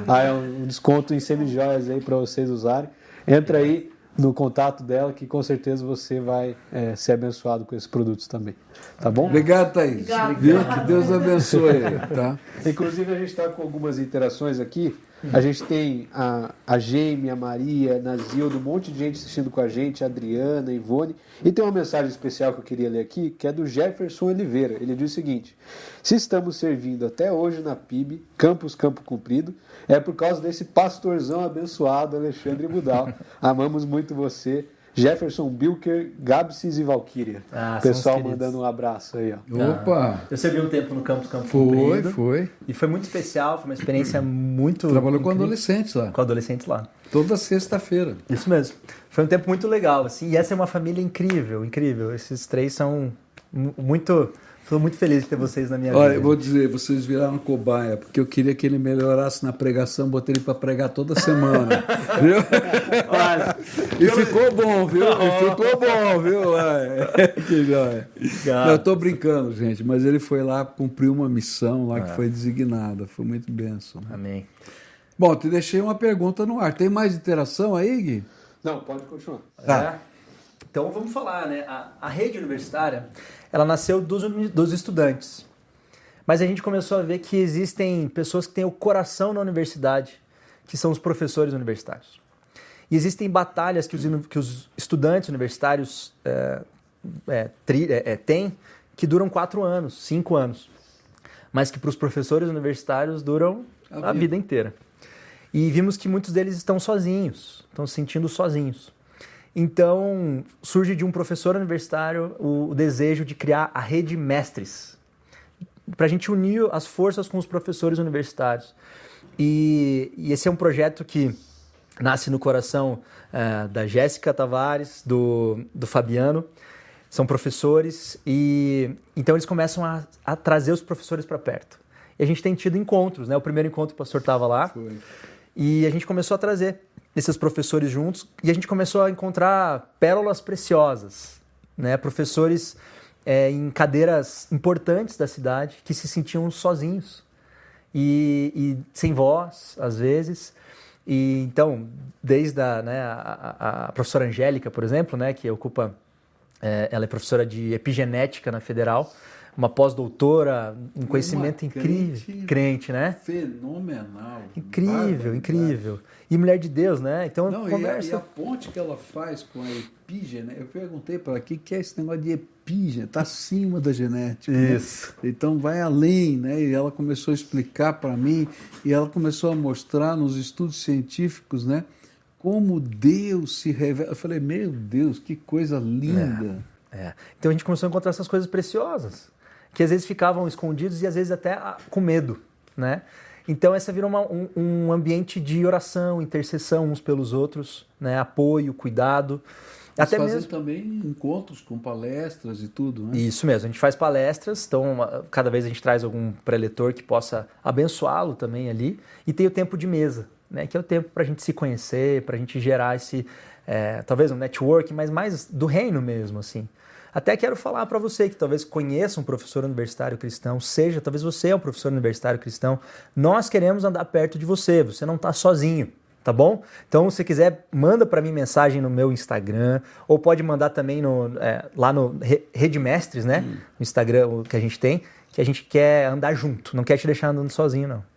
Ah, é um desconto em semijoias aí para vocês usarem. Entra aí no contato dela que com certeza você vai é, ser abençoado com esses produtos também. Tá bom? Obrigado, Thaís. Viu? Que Deus abençoe, tá? Inclusive, a gente está com algumas interações aqui. A gente tem a, a Jamie, a Maria, a Nazildo, um monte de gente assistindo com a gente, a Adriana, a Ivone. E tem uma mensagem especial que eu queria ler aqui, que é do Jefferson Oliveira. Ele diz o seguinte: Se estamos servindo até hoje na PIB, Campus Campo Cumprido, é por causa desse pastorzão abençoado, Alexandre Budal. Amamos muito você. Jefferson Bilker, Gabsis e Valkyria. Ah, Pessoal mandando um abraço aí, ó. Opa! Eu servi um tempo no Campus Campo Foi, Comprido, foi. E foi muito especial, foi uma experiência muito. Trabalhou com incrível. adolescentes lá. Com adolescentes lá. Toda sexta-feira. Isso mesmo. Foi um tempo muito legal, assim. E essa é uma família incrível, incrível. Esses três são mu- muito Estou muito feliz de ter vocês na minha Olha, vida. eu vou dizer, vocês viraram cobaia, porque eu queria que ele melhorasse na pregação, botei ele para pregar toda semana. viu? Olha, E ficou bom, viu? E ficou bom, viu? Que joia. Não, eu tô brincando, gente, mas ele foi lá cumprir uma missão lá É. que foi designada. Foi muito benção. Amém. Bom, te deixei uma pergunta no ar. Tem mais interação aí, Gui? Não, pode continuar. Tá. É. Então vamos falar, né? A, a rede universitária, ela nasceu dos, dos estudantes. Mas a gente começou a ver que existem pessoas que têm o coração na universidade, que são os professores universitários. E existem batalhas que os, que os estudantes universitários é, é, tri- é, é, têm que duram quatro anos, cinco anos. Mas que para os professores universitários duram A a vida. vida inteira. E vimos que muitos deles estão sozinhos, estão se sentindo sozinhos. Então, surge de um professor universitário o, desejo de criar a rede mestres, para a gente unir as forças com os professores universitários. E, e esse é um projeto que nasce no coração eh, da Jéssica Tavares, do, do Fabiano, são professores e então eles começam a, a trazer os professores para perto. E a gente tem tido encontros, né? O primeiro encontro o pastor estava lá Foi. e a gente começou a trazer esses professores juntos e a gente começou a encontrar pérolas preciosas, né? Professores é, em cadeiras importantes da cidade que se sentiam sozinhos e, e sem voz, às vezes. E então, desde a, né, a, a- professora Angélica, por exemplo, né, que ocupa, é, ela é professora de epigenética na Federal, uma pós-doutora, um conhecimento incrível, crente crente, né? Fenomenal. Incrível, incrível. E mulher de Deus, né? Então Não, e a, conversa. e a ponte que ela faz com a epígene, eu perguntei para ela o que, que é esse negócio de epígene, está acima da genética. né? Isso. Então vai além, né? E ela começou a explicar para mim, e ela começou a mostrar nos estudos científicos, né? Como Deus se revela. Eu falei, meu Deus, que coisa linda. É. Então a gente começou a encontrar essas coisas preciosas, que às vezes ficavam escondidos e às vezes até ah, com medo, né? Então essa virou uma- um, um ambiente de oração, intercessão uns pelos outros, né? Apoio, cuidado, Eles até fazem mesmo. também encontros com palestras e tudo, né? Isso mesmo, a gente faz palestras, então cada vez a gente traz algum preletor que possa abençoá-lo também ali, e tem o tempo de mesa, né, que é o tempo para a gente se conhecer, para a gente gerar esse, é, talvez um network, mas mais do reino mesmo, assim. Até quero falar para você que talvez conheça um professor universitário cristão, seja, talvez você é um professor universitário cristão, nós queremos andar perto de você, você não está sozinho, tá bom? Então, se quiser, manda para mim mensagem no meu Instagram, ou pode mandar também no, é, lá no Re- Rede Mestres, né? No Instagram que a gente tem, que a gente quer andar junto, não quer te deixar andando sozinho, não.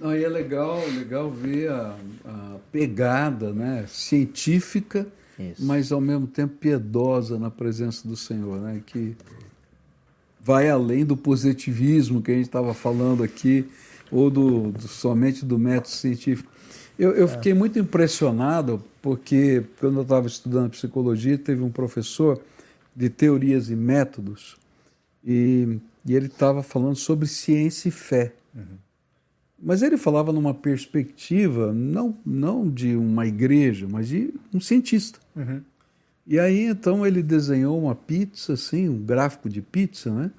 Não, e é legal, legal ver a, a pegada né, científica, Isso. mas ao mesmo tempo piedosa na presença do Senhor, né, que vai além do positivismo que a gente estava falando aqui, ou do, do- somente do método científico. Eu, eu fiquei muito impressionado porque, quando eu estava estudando psicologia, teve um professor de teorias e métodos, e, e ele estava falando sobre ciência e fé. Mas ele falava numa perspectiva não, não de uma igreja, mas de um cientista. E aí então ele desenhou uma pizza, assim, um gráfico de pizza, né?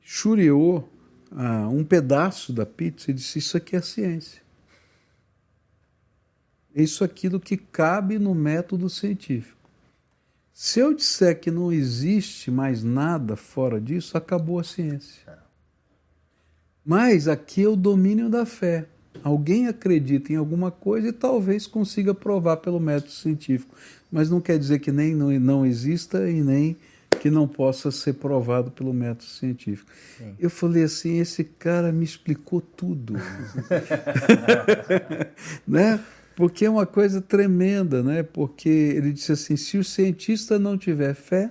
Chureou ah, um pedaço da pizza e disse: Isso aqui é ciência. É isso aquilo que cabe no método científico. Se eu disser que não existe mais nada fora disso, acabou a ciência. Mas aqui é o domínio da fé. Alguém acredita em alguma coisa e talvez consiga provar pelo método científico. Mas não quer dizer que nem não, exista e nem que não possa ser provado pelo método científico. Eu falei assim, esse cara me explicou tudo. né? Porque é uma coisa tremenda, né? Porque ele disse assim, se o cientista não tiver fé,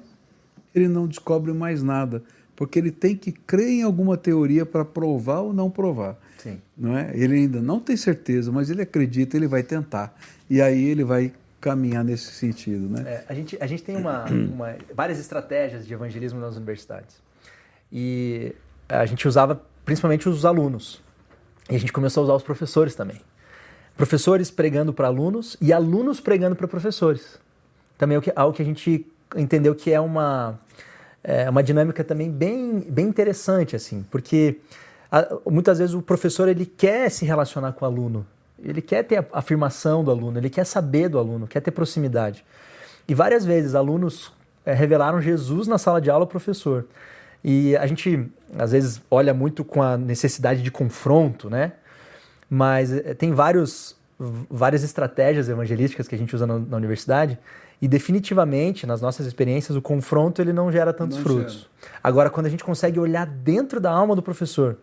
ele não descobre mais nada, porque ele tem que crer em alguma teoria para provar ou não provar. Sim. Não é? Ele ainda não tem certeza, mas ele acredita, ele vai tentar. E aí ele vai caminhar nesse sentido, né? É, a, gente, a gente tem uma, uma- várias estratégias de evangelismo nas universidades. E a gente usava principalmente os alunos. E a gente começou a usar os professores também. Professores pregando para alunos e alunos pregando para professores. Também é algo que a gente entendeu que é uma, é uma dinâmica também bem, bem interessante, assim, porque a, muitas vezes o professor ele quer se relacionar com o aluno, ele quer ter a afirmação do aluno, ele quer saber do aluno, quer ter proximidade. E várias vezes alunos é, revelaram Jesus na sala de aula ao professor. E a gente, às vezes, olha muito com a necessidade de confronto, né? Mas é, tem vários, várias estratégias evangelísticas que a gente usa na, na, universidade e definitivamente, nas nossas experiências, o confronto ele não gera tantos não frutos. Gera. Agora, quando a gente consegue olhar dentro da alma do professor,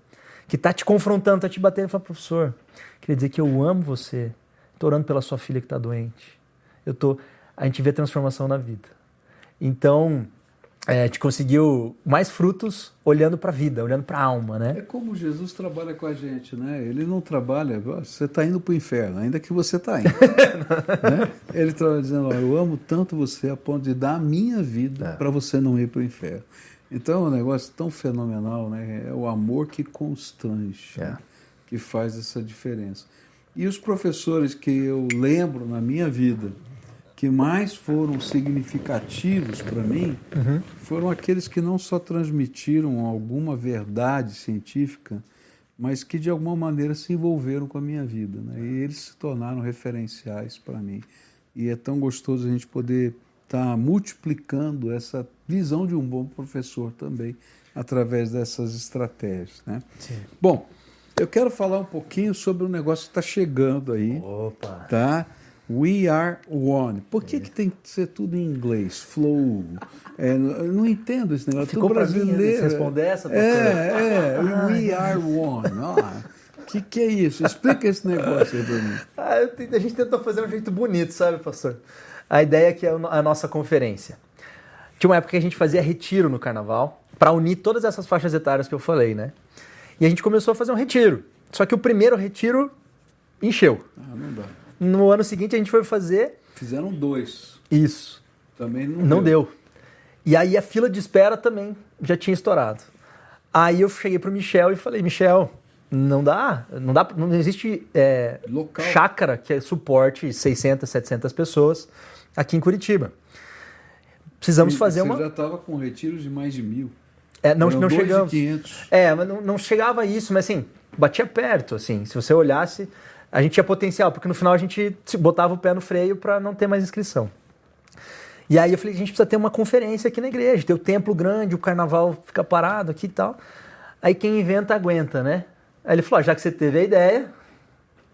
que está te confrontando, está te batendo, e fala, professor, queria dizer que eu amo você, estou orando pela sua filha que está doente. Eu tô, a gente vê transformação na vida. Então, é, a gente conseguiu mais frutos olhando para a vida, olhando para a alma, né? É como Jesus trabalha com a gente, né? Ele não trabalha, você está indo para o inferno, ainda que você está indo. né? Ele está dizendo, eu amo tanto você a ponto de dar a minha vida é. para você não ir para o inferno. Então é um negócio tão fenomenal, né? É o amor que constrange, é. que faz essa diferença. E os professores que eu lembro na minha vida, que mais foram significativos para mim uhum. foram aqueles que não só transmitiram alguma verdade científica, mas que de alguma maneira se envolveram com a minha vida. Né? E eles se tornaram referenciais para mim. E é tão gostoso a gente poder estar tá multiplicando essa visão de um bom professor também através dessas estratégias. Né? Bom, eu quero falar um pouquinho sobre o negócio que está chegando aí. Opa! Tá? We are one. Por que, é. que tem que ser tudo em inglês? Flow. É, eu não entendo esse negócio. Ficou brasileiro. Mim, responder essa? É, é. Ah. We are one. O que, que é isso? Explica esse negócio aí para mim. Ah, a gente tentou fazer um jeito bonito, sabe, pastor? A ideia é que é a nossa conferência. Tinha uma época que a gente fazia retiro no carnaval para unir todas essas faixas etárias que eu falei, né? E a gente começou a fazer um retiro. Só que o primeiro retiro encheu. Ah, não dá. No ano seguinte a gente foi fazer. Fizeram dois. Isso. Também não, não deu. deu. E aí a fila de espera também já tinha estourado. Aí eu cheguei pro Michel e falei, Michel, não dá, não dá, não existe é, chácara que suporte 600, 700 pessoas aqui em Curitiba. Precisamos e fazer você uma. Você já estava com retiros de mais de mil. É, não, não chegamos. É, mas não, não chegava a isso, mas assim, batia perto, assim. Se você olhasse, a gente tinha potencial, porque no final a gente botava o pé no freio para não ter mais inscrição. E aí eu falei, a gente precisa ter uma conferência aqui na igreja, ter o templo grande, o carnaval fica parado aqui e tal. Aí quem inventa, aguenta, né? Aí ele falou, ah, já que você teve a ideia,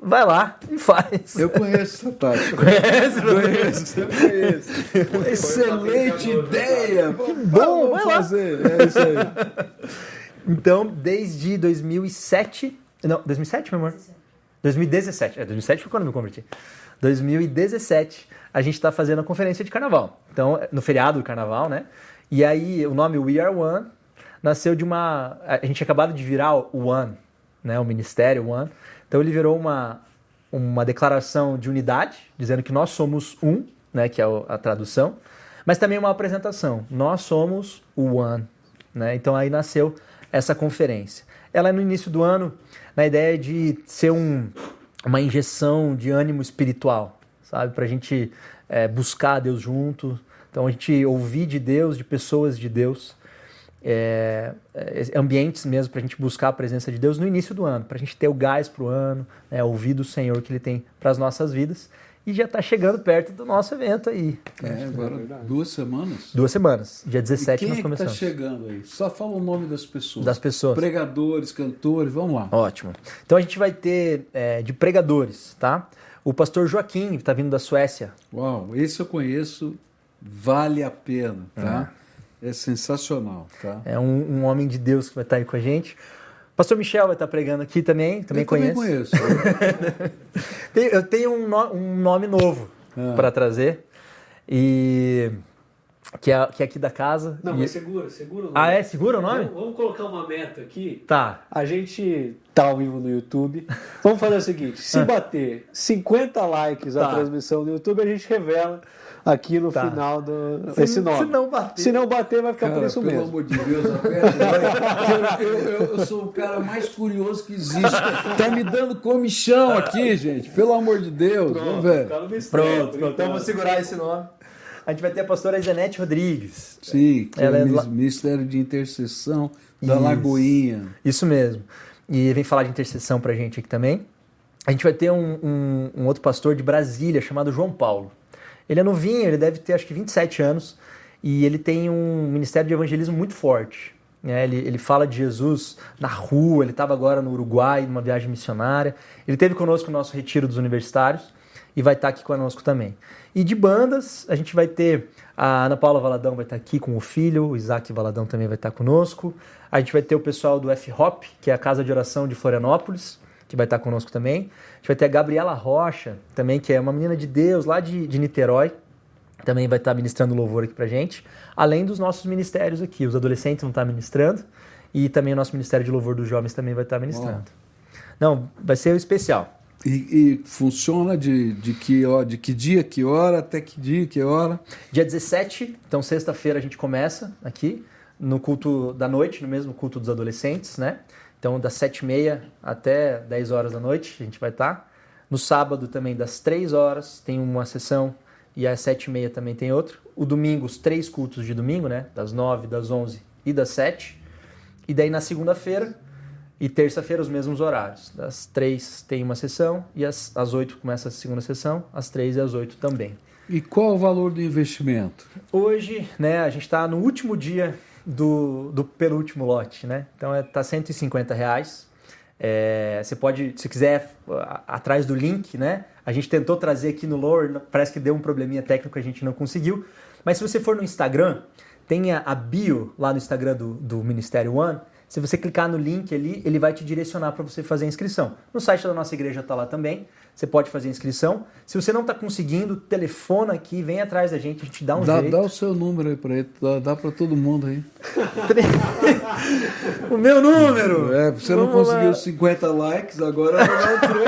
vai lá e faz. Eu conheço essa tática. Conhece? Conheço, eu conheço. Excelente ideia! Que bom, vai fazer. Lá. É isso aí. Então, desde 2007... Não, 2007, meu amor? 2017. É, 2017 foi quando eu me converti. 2017, a gente está fazendo a conferência de carnaval. Então, no feriado do carnaval, né? E aí, o nome We Are One nasceu de uma. A gente acabado de virar o One, né? O Ministério One. Então, ele virou uma, uma declaração de unidade, dizendo que nós somos um, né? Que é a tradução. Mas também uma apresentação. Nós somos o One. Né? Então, aí nasceu essa conferência. Ela é no início do ano na ideia de ser um, uma injeção de ânimo espiritual, sabe? Para a gente é, buscar Deus junto, então a gente ouvir de Deus, de pessoas de Deus, é, ambientes mesmo para a gente buscar a presença de Deus no início do ano, para a gente ter o gás para o ano, né, ouvir do Senhor que Ele tem para as nossas vidas e já está chegando perto do nosso evento aí. É, agora duas semanas? Duas semanas. Dia 17 e quem nós começamos. Quem é está chegando aí? Só fala o nome das pessoas. Das pessoas. Pregadores, cantores, vamos lá. Ótimo. Então a gente vai ter é, de pregadores, tá? O pastor Joaquim, que está vindo da Suécia. Uau, esse eu conheço, vale a pena, tá? É, é sensacional, tá? É um, um homem de Deus que vai estar aí com a gente. Pastor Michel vai estar pregando aqui também, também eu conheço. Também conheço. eu tenho um, no, um nome novo ah. para trazer e que é, que é aqui da casa. Não, e... mas segura, segura o nome. Ah, é? Segura o nome? Então, vamos colocar uma meta aqui. Tá. A gente tá ao vivo no YouTube. Vamos fazer o seguinte: se ah. bater 50 likes tá. a transmissão no YouTube, a gente revela aqui no tá. final do se, esse nome. Se não bater. Se não bater, vai ficar cara, por isso pelo mesmo. Pelo amor de Deus, eu, eu, eu, eu, sou o cara mais curioso que existe. Tá me dando comichão aqui, gente. Pelo amor de Deus. Pronto, vamos ver. Pronto, pronto, então vou segurar esse nome. a gente vai ter a pastora Isenete Rodrigues. Sim, que Ela é é Ministério de Intercessão da Isso. Lagoinha. Isso mesmo. E vem falar de intercessão pra gente aqui também. A gente vai ter um, um- um outro pastor de Brasília chamado João Paulo. Ele é novinho, ele deve ter acho que 27 anos e ele tem um ministério de evangelismo muito forte. né? ele, ele fala de Jesus na rua, ele estava agora no Uruguai, numa viagem missionária. Ele teve conosco no nosso retiro dos universitários e vai estar aqui conosco também. E de bandas, a gente vai ter a Ana Paula Valadão vai estar aqui com o filho, o Isaac Valadão também vai estar conosco. A gente vai ter o pessoal do F-Hop, que é a Casa de Oração de Florianópolis, que vai estar conosco também. A gente vai ter a Gabriela Rocha, também, que é uma menina de Deus lá de, de Niterói, também vai estar ministrando louvor aqui pra gente, além dos nossos ministérios aqui. Os adolescentes vão estar ministrando e também o nosso Ministério de Louvor dos Jovens também vai estar ministrando. Não, vai ser especial. E, e funciona de, de, que, ó- de que dia, que hora, até que dia, que hora? Dia 17, então sexta-feira a gente começa aqui, no culto da noite, no mesmo culto dos adolescentes, né? Então das 7h30 até 10 horas da noite a gente vai estar. No sábado também das 3 horas tem uma sessão e às 7h30 também tem outro. O domingo, os três cultos de domingo, né? Das 9, das 11 e das 7. E daí na segunda-feira e terça-feira os mesmos horários. Das 3 tem uma sessão e às, às 8 começa a segunda sessão, às 3 e às 8 também. E qual o valor do investimento? Hoje, né, a gente está no último dia do, do penúltimo lote, né? Então é, tá 150 reais. É, você pode, se quiser, atrás do link, né? A gente tentou trazer aqui no Lower, parece que deu um probleminha técnico, a gente não conseguiu. Mas se você for no Instagram, tem a, a bio lá no Instagram do, do Ministério One. Se você clicar no link ali, ele vai te direcionar para você fazer a inscrição. No site da nossa igreja está lá também. Você pode fazer a inscrição. Se você não está conseguindo, telefona aqui, vem atrás da gente, a gente dá um dá, jeito. dá o seu número aí para ele, dá, dá para todo mundo aí. O meu número! É, você não Vamos conseguiu lá. 50 likes, agora vai dar um troco.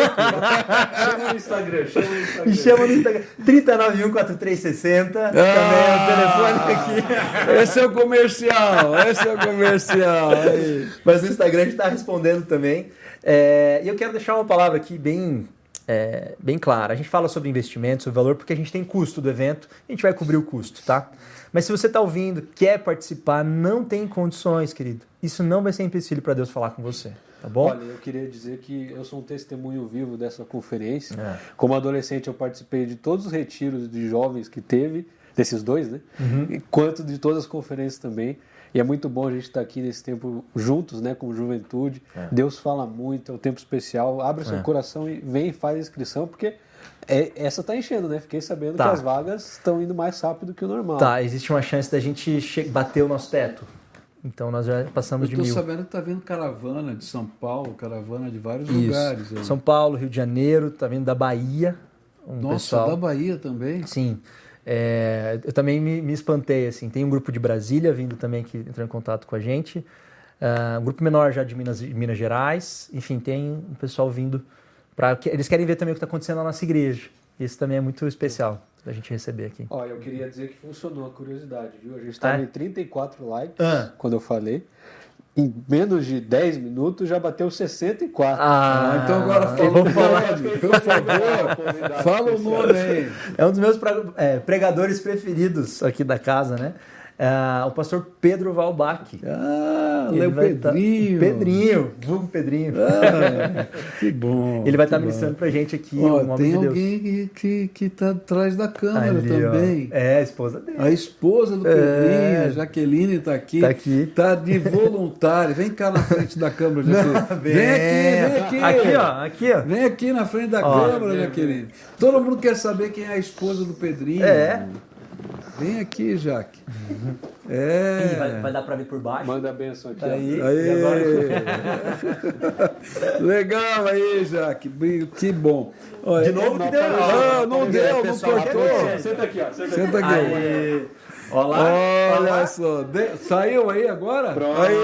Chama no Instagram, chama no Instagram. Chama no Instagram. 391-4360. Ah! Também é o telefone aqui. Esse é o comercial, esse é o comercial. Aí. Mas no Instagram a gente está respondendo também. É, E eu quero deixar uma palavra aqui bem, é, bem clara. A gente fala sobre investimento, sobre valor, porque a gente tem custo do evento. A gente vai cobrir o custo, tá? Mas se você está ouvindo, quer participar, não tem condições, querido. Isso não vai ser empecilho para Deus falar com você, tá bom? Olha, eu queria dizer que eu sou um testemunho vivo dessa conferência. É. Como adolescente, eu participei de todos os retiros de jovens que teve, desses dois, né? Uhum. Quanto de todas as conferências também. E é muito bom a gente estar aqui nesse tempo juntos, né, como juventude. Deus fala muito, é um tempo especial. Abre seu É. coração e vem e faz a inscrição, porque é- essa tá enchendo, né? Fiquei sabendo Tá. que as vagas estão indo mais rápido que o normal. Tá, existe uma chance da gente che- bater o nosso teto. Então nós já passamos Eu de estou mil. sabendo que tá vindo caravana de São Paulo, caravana de vários Isso. lugares. aí. São Paulo, Rio de Janeiro, tá vindo da Bahia. Um Nossa, pessoal. da Bahia também. Sim. É, eu também me, me espantei, assim. Tem um grupo de Brasília vindo também que entrou em contato com a gente. Ah, um grupo menor já de Minas, de Minas Gerais. Enfim, tem um pessoal vindo para Eles querem ver também o que está acontecendo na nossa igreja. Isso também é muito especial da gente receber aqui. Ó, eu queria dizer que funcionou a curiosidade, viu? A gente estava Ah. em 34 likes Ah. quando eu falei. Em menos de 10 minutos já bateu 64. Ah, então agora fala vou o falar. nome, por favor. Fala o nome aí. É um dos meus pra- é, pregadores preferidos aqui da casa, né? É, o pastor Pedro Valbach. Ah, Ele Léo vai tá- Pedrinho. Pedrinho, vulgo Pedrinho. Ah, que bom. Ele vai estar bom. ministrando pra gente aqui Ó, o nome tem de Deus. alguém que, que, que tá atrás da câmera Ali, ó. também. É, a esposa dele. A esposa do É. Pedrinho, a Jaqueline está aqui. Tá aqui. Tá de voluntário. Vem cá na frente da câmera, Jaqueline. vem aqui, vem aqui. Aqui, ó, aqui, ó. Vem aqui na frente da Ó. câmera, Jaqueline. Todo mundo quer saber quem é a esposa do Pedrinho. É. Vem aqui, Jaque. Ih, É. vai, vai dar pra ver por baixo. Manda a benção aqui. ó. Aí, Aí. agora... Legal aí, Jaque. Que bom. Olha, De novo que deu. Ah, não deu, não Pessoal, cortou. Senta aqui, ó. Senta aqui. Senta aqui. Aí. Ó lá. Olha só, de- saiu aí agora? Aí.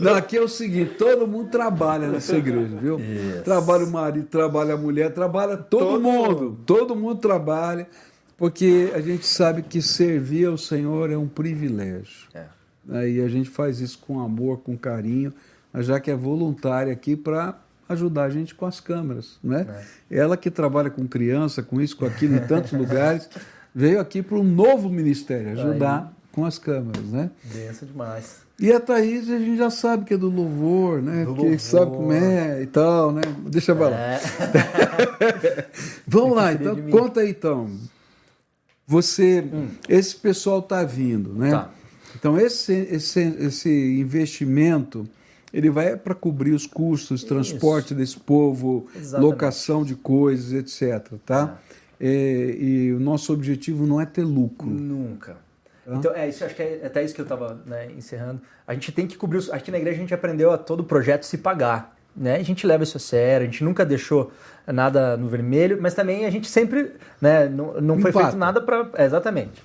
Não, aqui é o seguinte, todo mundo trabalha nessa igreja, viu? Trabalha o marido, trabalha a mulher, trabalha todo, mundo. Todo mundo trabalha, porque a gente sabe que servir ao Senhor é um privilégio. Aí a gente faz isso com amor, com carinho, mas já que é voluntária aqui para ajudar a gente com as câmeras, né? Ela que trabalha com criança, com isso, com aquilo, em tantos lugares, veio aqui para um novo ministério, ajudar com as câmeras, né? Benção demais. E a Thaís a gente já sabe que é do louvor, né? Do que louvor. sabe como é e tal, né? Deixa pra lá. É. Vamos lá, então conta aí então. Você, esse pessoal está vindo, né? Hum. Tá. Então esse, esse, esse investimento ele vai para cobrir os custos, transporte desse povo, Exatamente. locação de coisas, etc. Tá? É, e o nosso objetivo não é ter lucro. Nunca. Tá. Então, é isso, acho que é até isso que eu estava encerrando. A gente tem que cobrir. Os, aqui na igreja a gente aprendeu a todo projeto se pagar. Né? A gente leva isso a sério, a gente nunca deixou nada no vermelho, mas também a gente sempre. Né, não, não foi feito nada para. exatamente.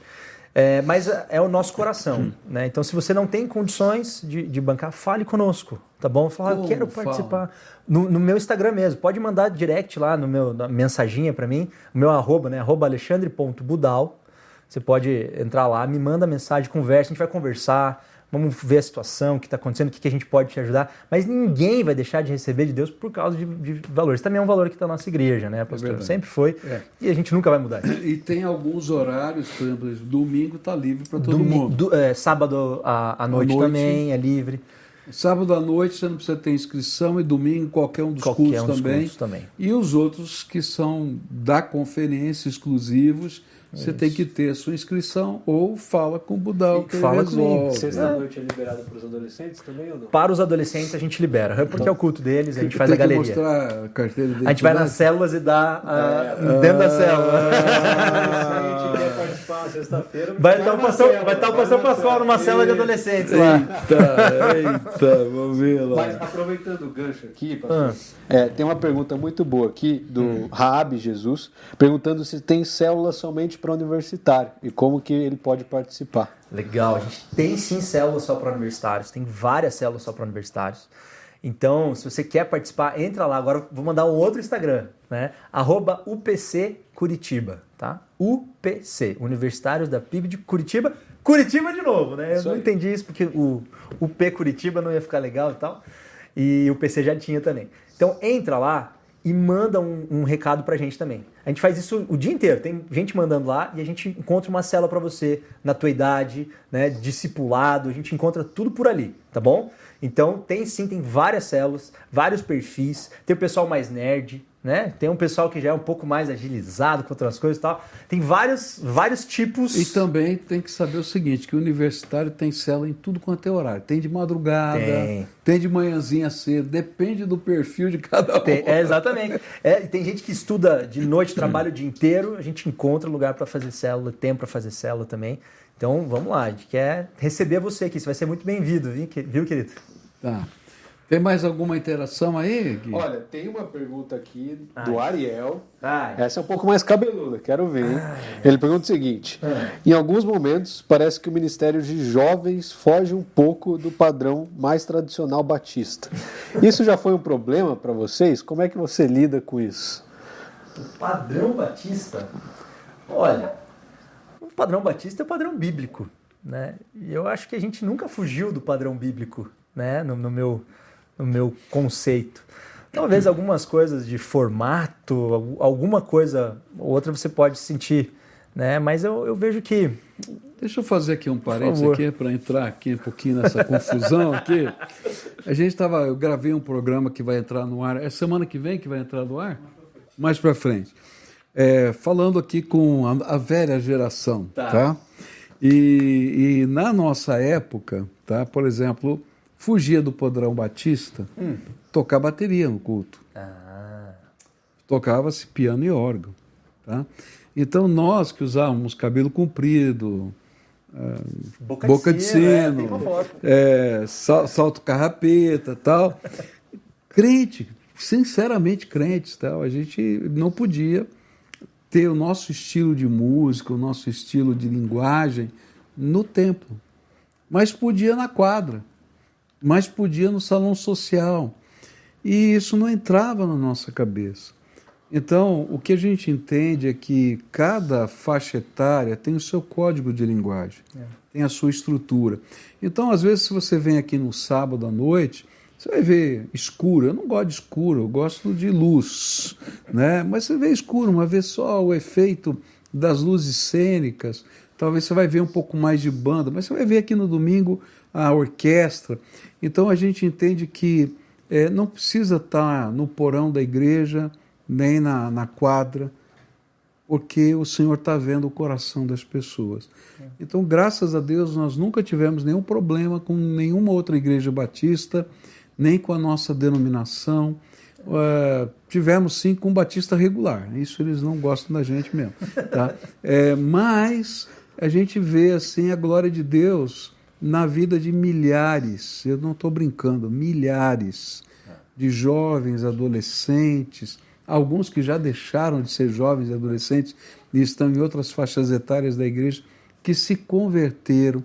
É, mas é o nosso coração. Né? Então, se você não tem condições de, de bancar, fale conosco, tá bom? Fala, eu quero participar. No, no meu Instagram mesmo, pode mandar direct lá no meu na mensaginha para mim, o meu arroba, né? Arroba alexandre.budal. Você pode entrar lá, me manda mensagem, conversa, a gente vai conversar, vamos ver a situação, o que está acontecendo, o que, que a gente pode te ajudar. Mas ninguém vai deixar de receber de Deus por causa de, de valores. Também é um valor que está na nossa igreja, né, pastor? verdade. Sempre foi. É. E a gente nunca vai mudar isso. E tem alguns horários, por exemplo, domingo está livre para todo mundo. do- é, sábado à, à noite, noite. também é livre. Sábado à noite você não precisa ter inscrição e domingo qualquer um dos Qualquer cultos um dos também. cultos também. E os outros que são da conferência exclusivos, você tem que ter a sua inscrição ou fala com o Budal E que fala comigo. resolve. Sexta-noite é liberado para os adolescentes também ou não? Para os adolescentes a gente libera, porque é o culto deles, a gente Tem faz a que galeria. mostrar a carteira dele. A gente vai nas células e dá ah, dentro da célula. Se quer participar na sexta-feira, Vai estar o pastor, vai estar o pastor Pascoal numa célula de adolescentes lá. Eita, eita, vamos ver lá. Mas aproveitando o gancho aqui, pastor, é, tem uma pergunta muito boa aqui do Raab Jesus, perguntando se tem célula somente para universitário e como que ele pode participar. Legal, a gente tem sim células só para universitários, tem várias células só para universitários. Então, se você quer participar, entra lá. Agora vou mandar um outro Instagram, né? Arroba UPC Curitiba, tá? UPC, Universitários da PIB de Curitiba. Curitiba de novo, né? Eu Isso não aí. entendi isso porque o UP Curitiba não ia ficar legal e tal. E o PC já tinha também. Então entra lá e manda um, um recado pra gente também. A gente faz isso o dia inteiro. Tem gente mandando lá e a gente encontra uma célula pra você na tua idade, né? Discipulado, a gente encontra tudo por ali, tá bom? Então tem sim, tem várias células, vários perfis. Tem o pessoal mais nerd, né? Tem um pessoal que já é um pouco mais agilizado com outras coisas e tal. Tem vários, vários tipos. E também tem que saber o seguinte, que o universitário tem célula em tudo quanto é horário. Tem de madrugada, Tem. tem, de manhãzinha cedo, depende do perfil de cada um. Tem- é, exatamente. É, tem gente que estuda de noite, trabalha o dia inteiro, a gente encontra lugar para fazer célula, tempo para fazer célula também. Então vamos lá, a gente quer receber você aqui, você vai ser muito bem-vindo, viu, querido? Tá. Tem mais alguma interação aí, Gui? Olha, tem uma pergunta aqui do Ariel. Ai. Essa é um pouco mais cabeluda, quero ver. hein? Ele pergunta o seguinte: em alguns momentos parece que o Ministério de Jovens foge um pouco do padrão mais tradicional batista. Isso já foi um problema para vocês? Como é que você lida com isso? Padrão Batista? Olha, o padrão Batista é o padrão bíblico, né? E eu acho que a gente nunca fugiu do padrão bíblico, né? No, no meu, no meu conceito. Talvez algumas coisas de formato, al- alguma coisa ou outra você pode sentir, né? Mas eu, eu vejo que Deixa eu fazer aqui um parênteses aqui para entrar aqui um pouquinho nessa confusão aqui. A gente estava, eu gravei um programa que vai entrar no ar, é semana que vem que vai entrar no ar? Mais para frente. É, falando aqui com a, a velha geração, tá? E, e na nossa época, tá? Por exemplo, fugia do padrão batista, tocar bateria no culto tocava-se piano e órgão. Tá? Então, nós que usávamos cabelo comprido, boca, boca de sino, né? sino, foto. é, sal- salto carrapeta tal, crente, sinceramente crentes, tal, a gente não podia ter o nosso estilo de música, o nosso estilo de linguagem no templo, mas podia na quadra, mas podia no salão social. E isso não entrava na nossa cabeça. Então, o que a gente entende é que cada faixa etária tem o seu código de linguagem, tem a sua estrutura. Então, às vezes, se você vem aqui no sábado à noite, você vai ver escuro. Eu não gosto de escuro, eu gosto de luz. Né? Mas você vê escuro, uma vez só o efeito das luzes cênicas, talvez você vai ver um pouco mais de banda, mas você vai ver aqui no domingo a orquestra. Então a gente entende que é, não precisa estar no porão da igreja, nem na, na quadra, porque o Senhor está vendo o coração das pessoas. Então, graças a Deus, nós nunca tivemos nenhum problema com nenhuma outra igreja batista, nem com a nossa denominação. Uh, tivemos sim com batista regular, isso eles não gostam da gente mesmo. Tá? É, mas a gente vê assim a glória de Deus na vida de milhares, eu não estou brincando, milhares de jovens, adolescentes, alguns que já deixaram de ser jovens e adolescentes e estão em outras faixas etárias da igreja, que se converteram,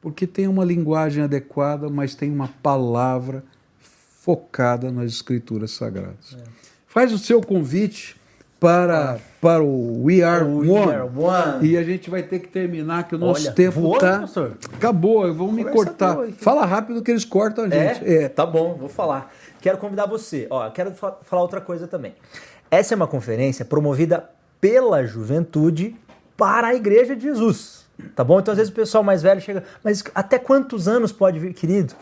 porque tem uma linguagem adequada, mas tem uma palavra focada nas escrituras sagradas. É. Faz o seu convite para, para o We Are, o One, Are One. E a gente vai ter que terminar, que o nosso Olha, tempo tá. Professor? Acabou, vão me cortar. Fala rápido que eles cortam a gente. É? é? Tá bom, vou falar. Quero convidar você. Ó, quero falar outra coisa também. Essa é uma conferência promovida pela juventude para a Igreja de Jesus. Tá bom? Então, às vezes o pessoal mais velho chega, mas até quantos anos pode vir, querido?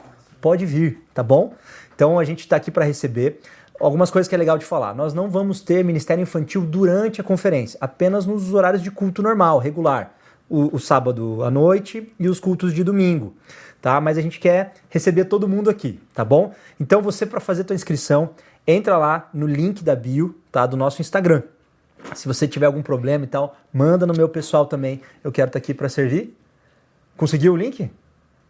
Pode vir, tá bom? Então a gente está aqui para receber algumas coisas que é legal de falar. Nós não vamos ter ministério infantil durante a conferência, apenas nos horários de culto normal, regular. O, o, sábado à noite e os cultos de domingo, tá? Mas a gente quer receber todo mundo aqui, tá bom? Então você para fazer tua inscrição, entra lá no link da bio, tá? Do nosso Instagram. Se você tiver algum problema e tal, manda no meu pessoal também. Eu quero estar tá aqui para servir. Conseguiu o link?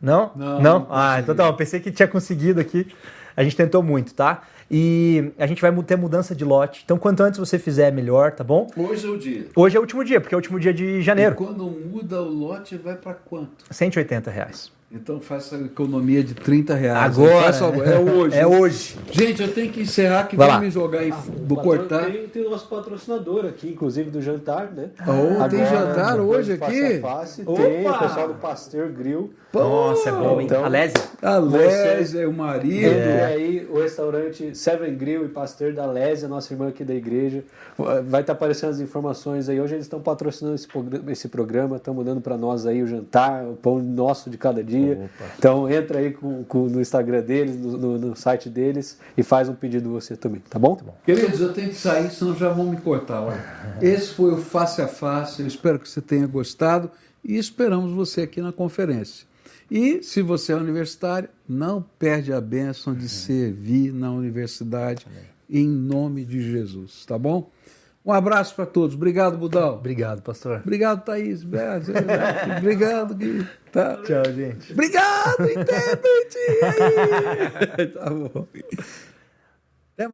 Não? Não. não? Ah, então tá. Pensei que tinha conseguido aqui. A gente tentou muito, tá? E a gente vai ter mudança de lote. Então, quanto antes você fizer, melhor, tá bom? Hoje é o dia. Hoje é o último dia, porque é o último dia de janeiro. E quando muda o lote, vai para quanto? 180 reais. Então faça economia de 30 reais. Agora. Faça, é hoje. É hoje. Gente, eu tenho que encerrar que vai, me jogar em, ah, do cortar. Tem, tem o nosso patrocinador aqui, inclusive do jantar, né? Oh, Agora, tem jantar hoje aqui? Face tem o pessoal do Pasteur Grill. Nossa, é bom, hein? Então, Alésia. Alésia, o marido. É. aí o restaurante Seven Grill e Pasteur da Alésia, nossa irmã aqui da igreja. Vai estar tá aparecendo as informações aí. Hoje eles estão patrocinando esse programa, esse programa estão mandando para nós aí o jantar, o pão nosso de cada dia dia. Opa. Então entra aí com, com, no Instagram deles, no, no, no, site deles e faz um pedido você também, tá bom? Tá. Queridos, eu tenho que sair, senão já vão me cortar. Olha. Esse foi o Face a Face, eu espero que você tenha gostado e esperamos você aqui na conferência. E se você é universitário, não perde a bênção de servir na universidade em nome de Jesus, tá bom? Um abraço para todos. Obrigado, Budal. Obrigado, pastor. Obrigado, Thaís. Obrigado, Gui. Tá. Tchau, gente. Obrigado, intérprete. Aí. tá bom. Até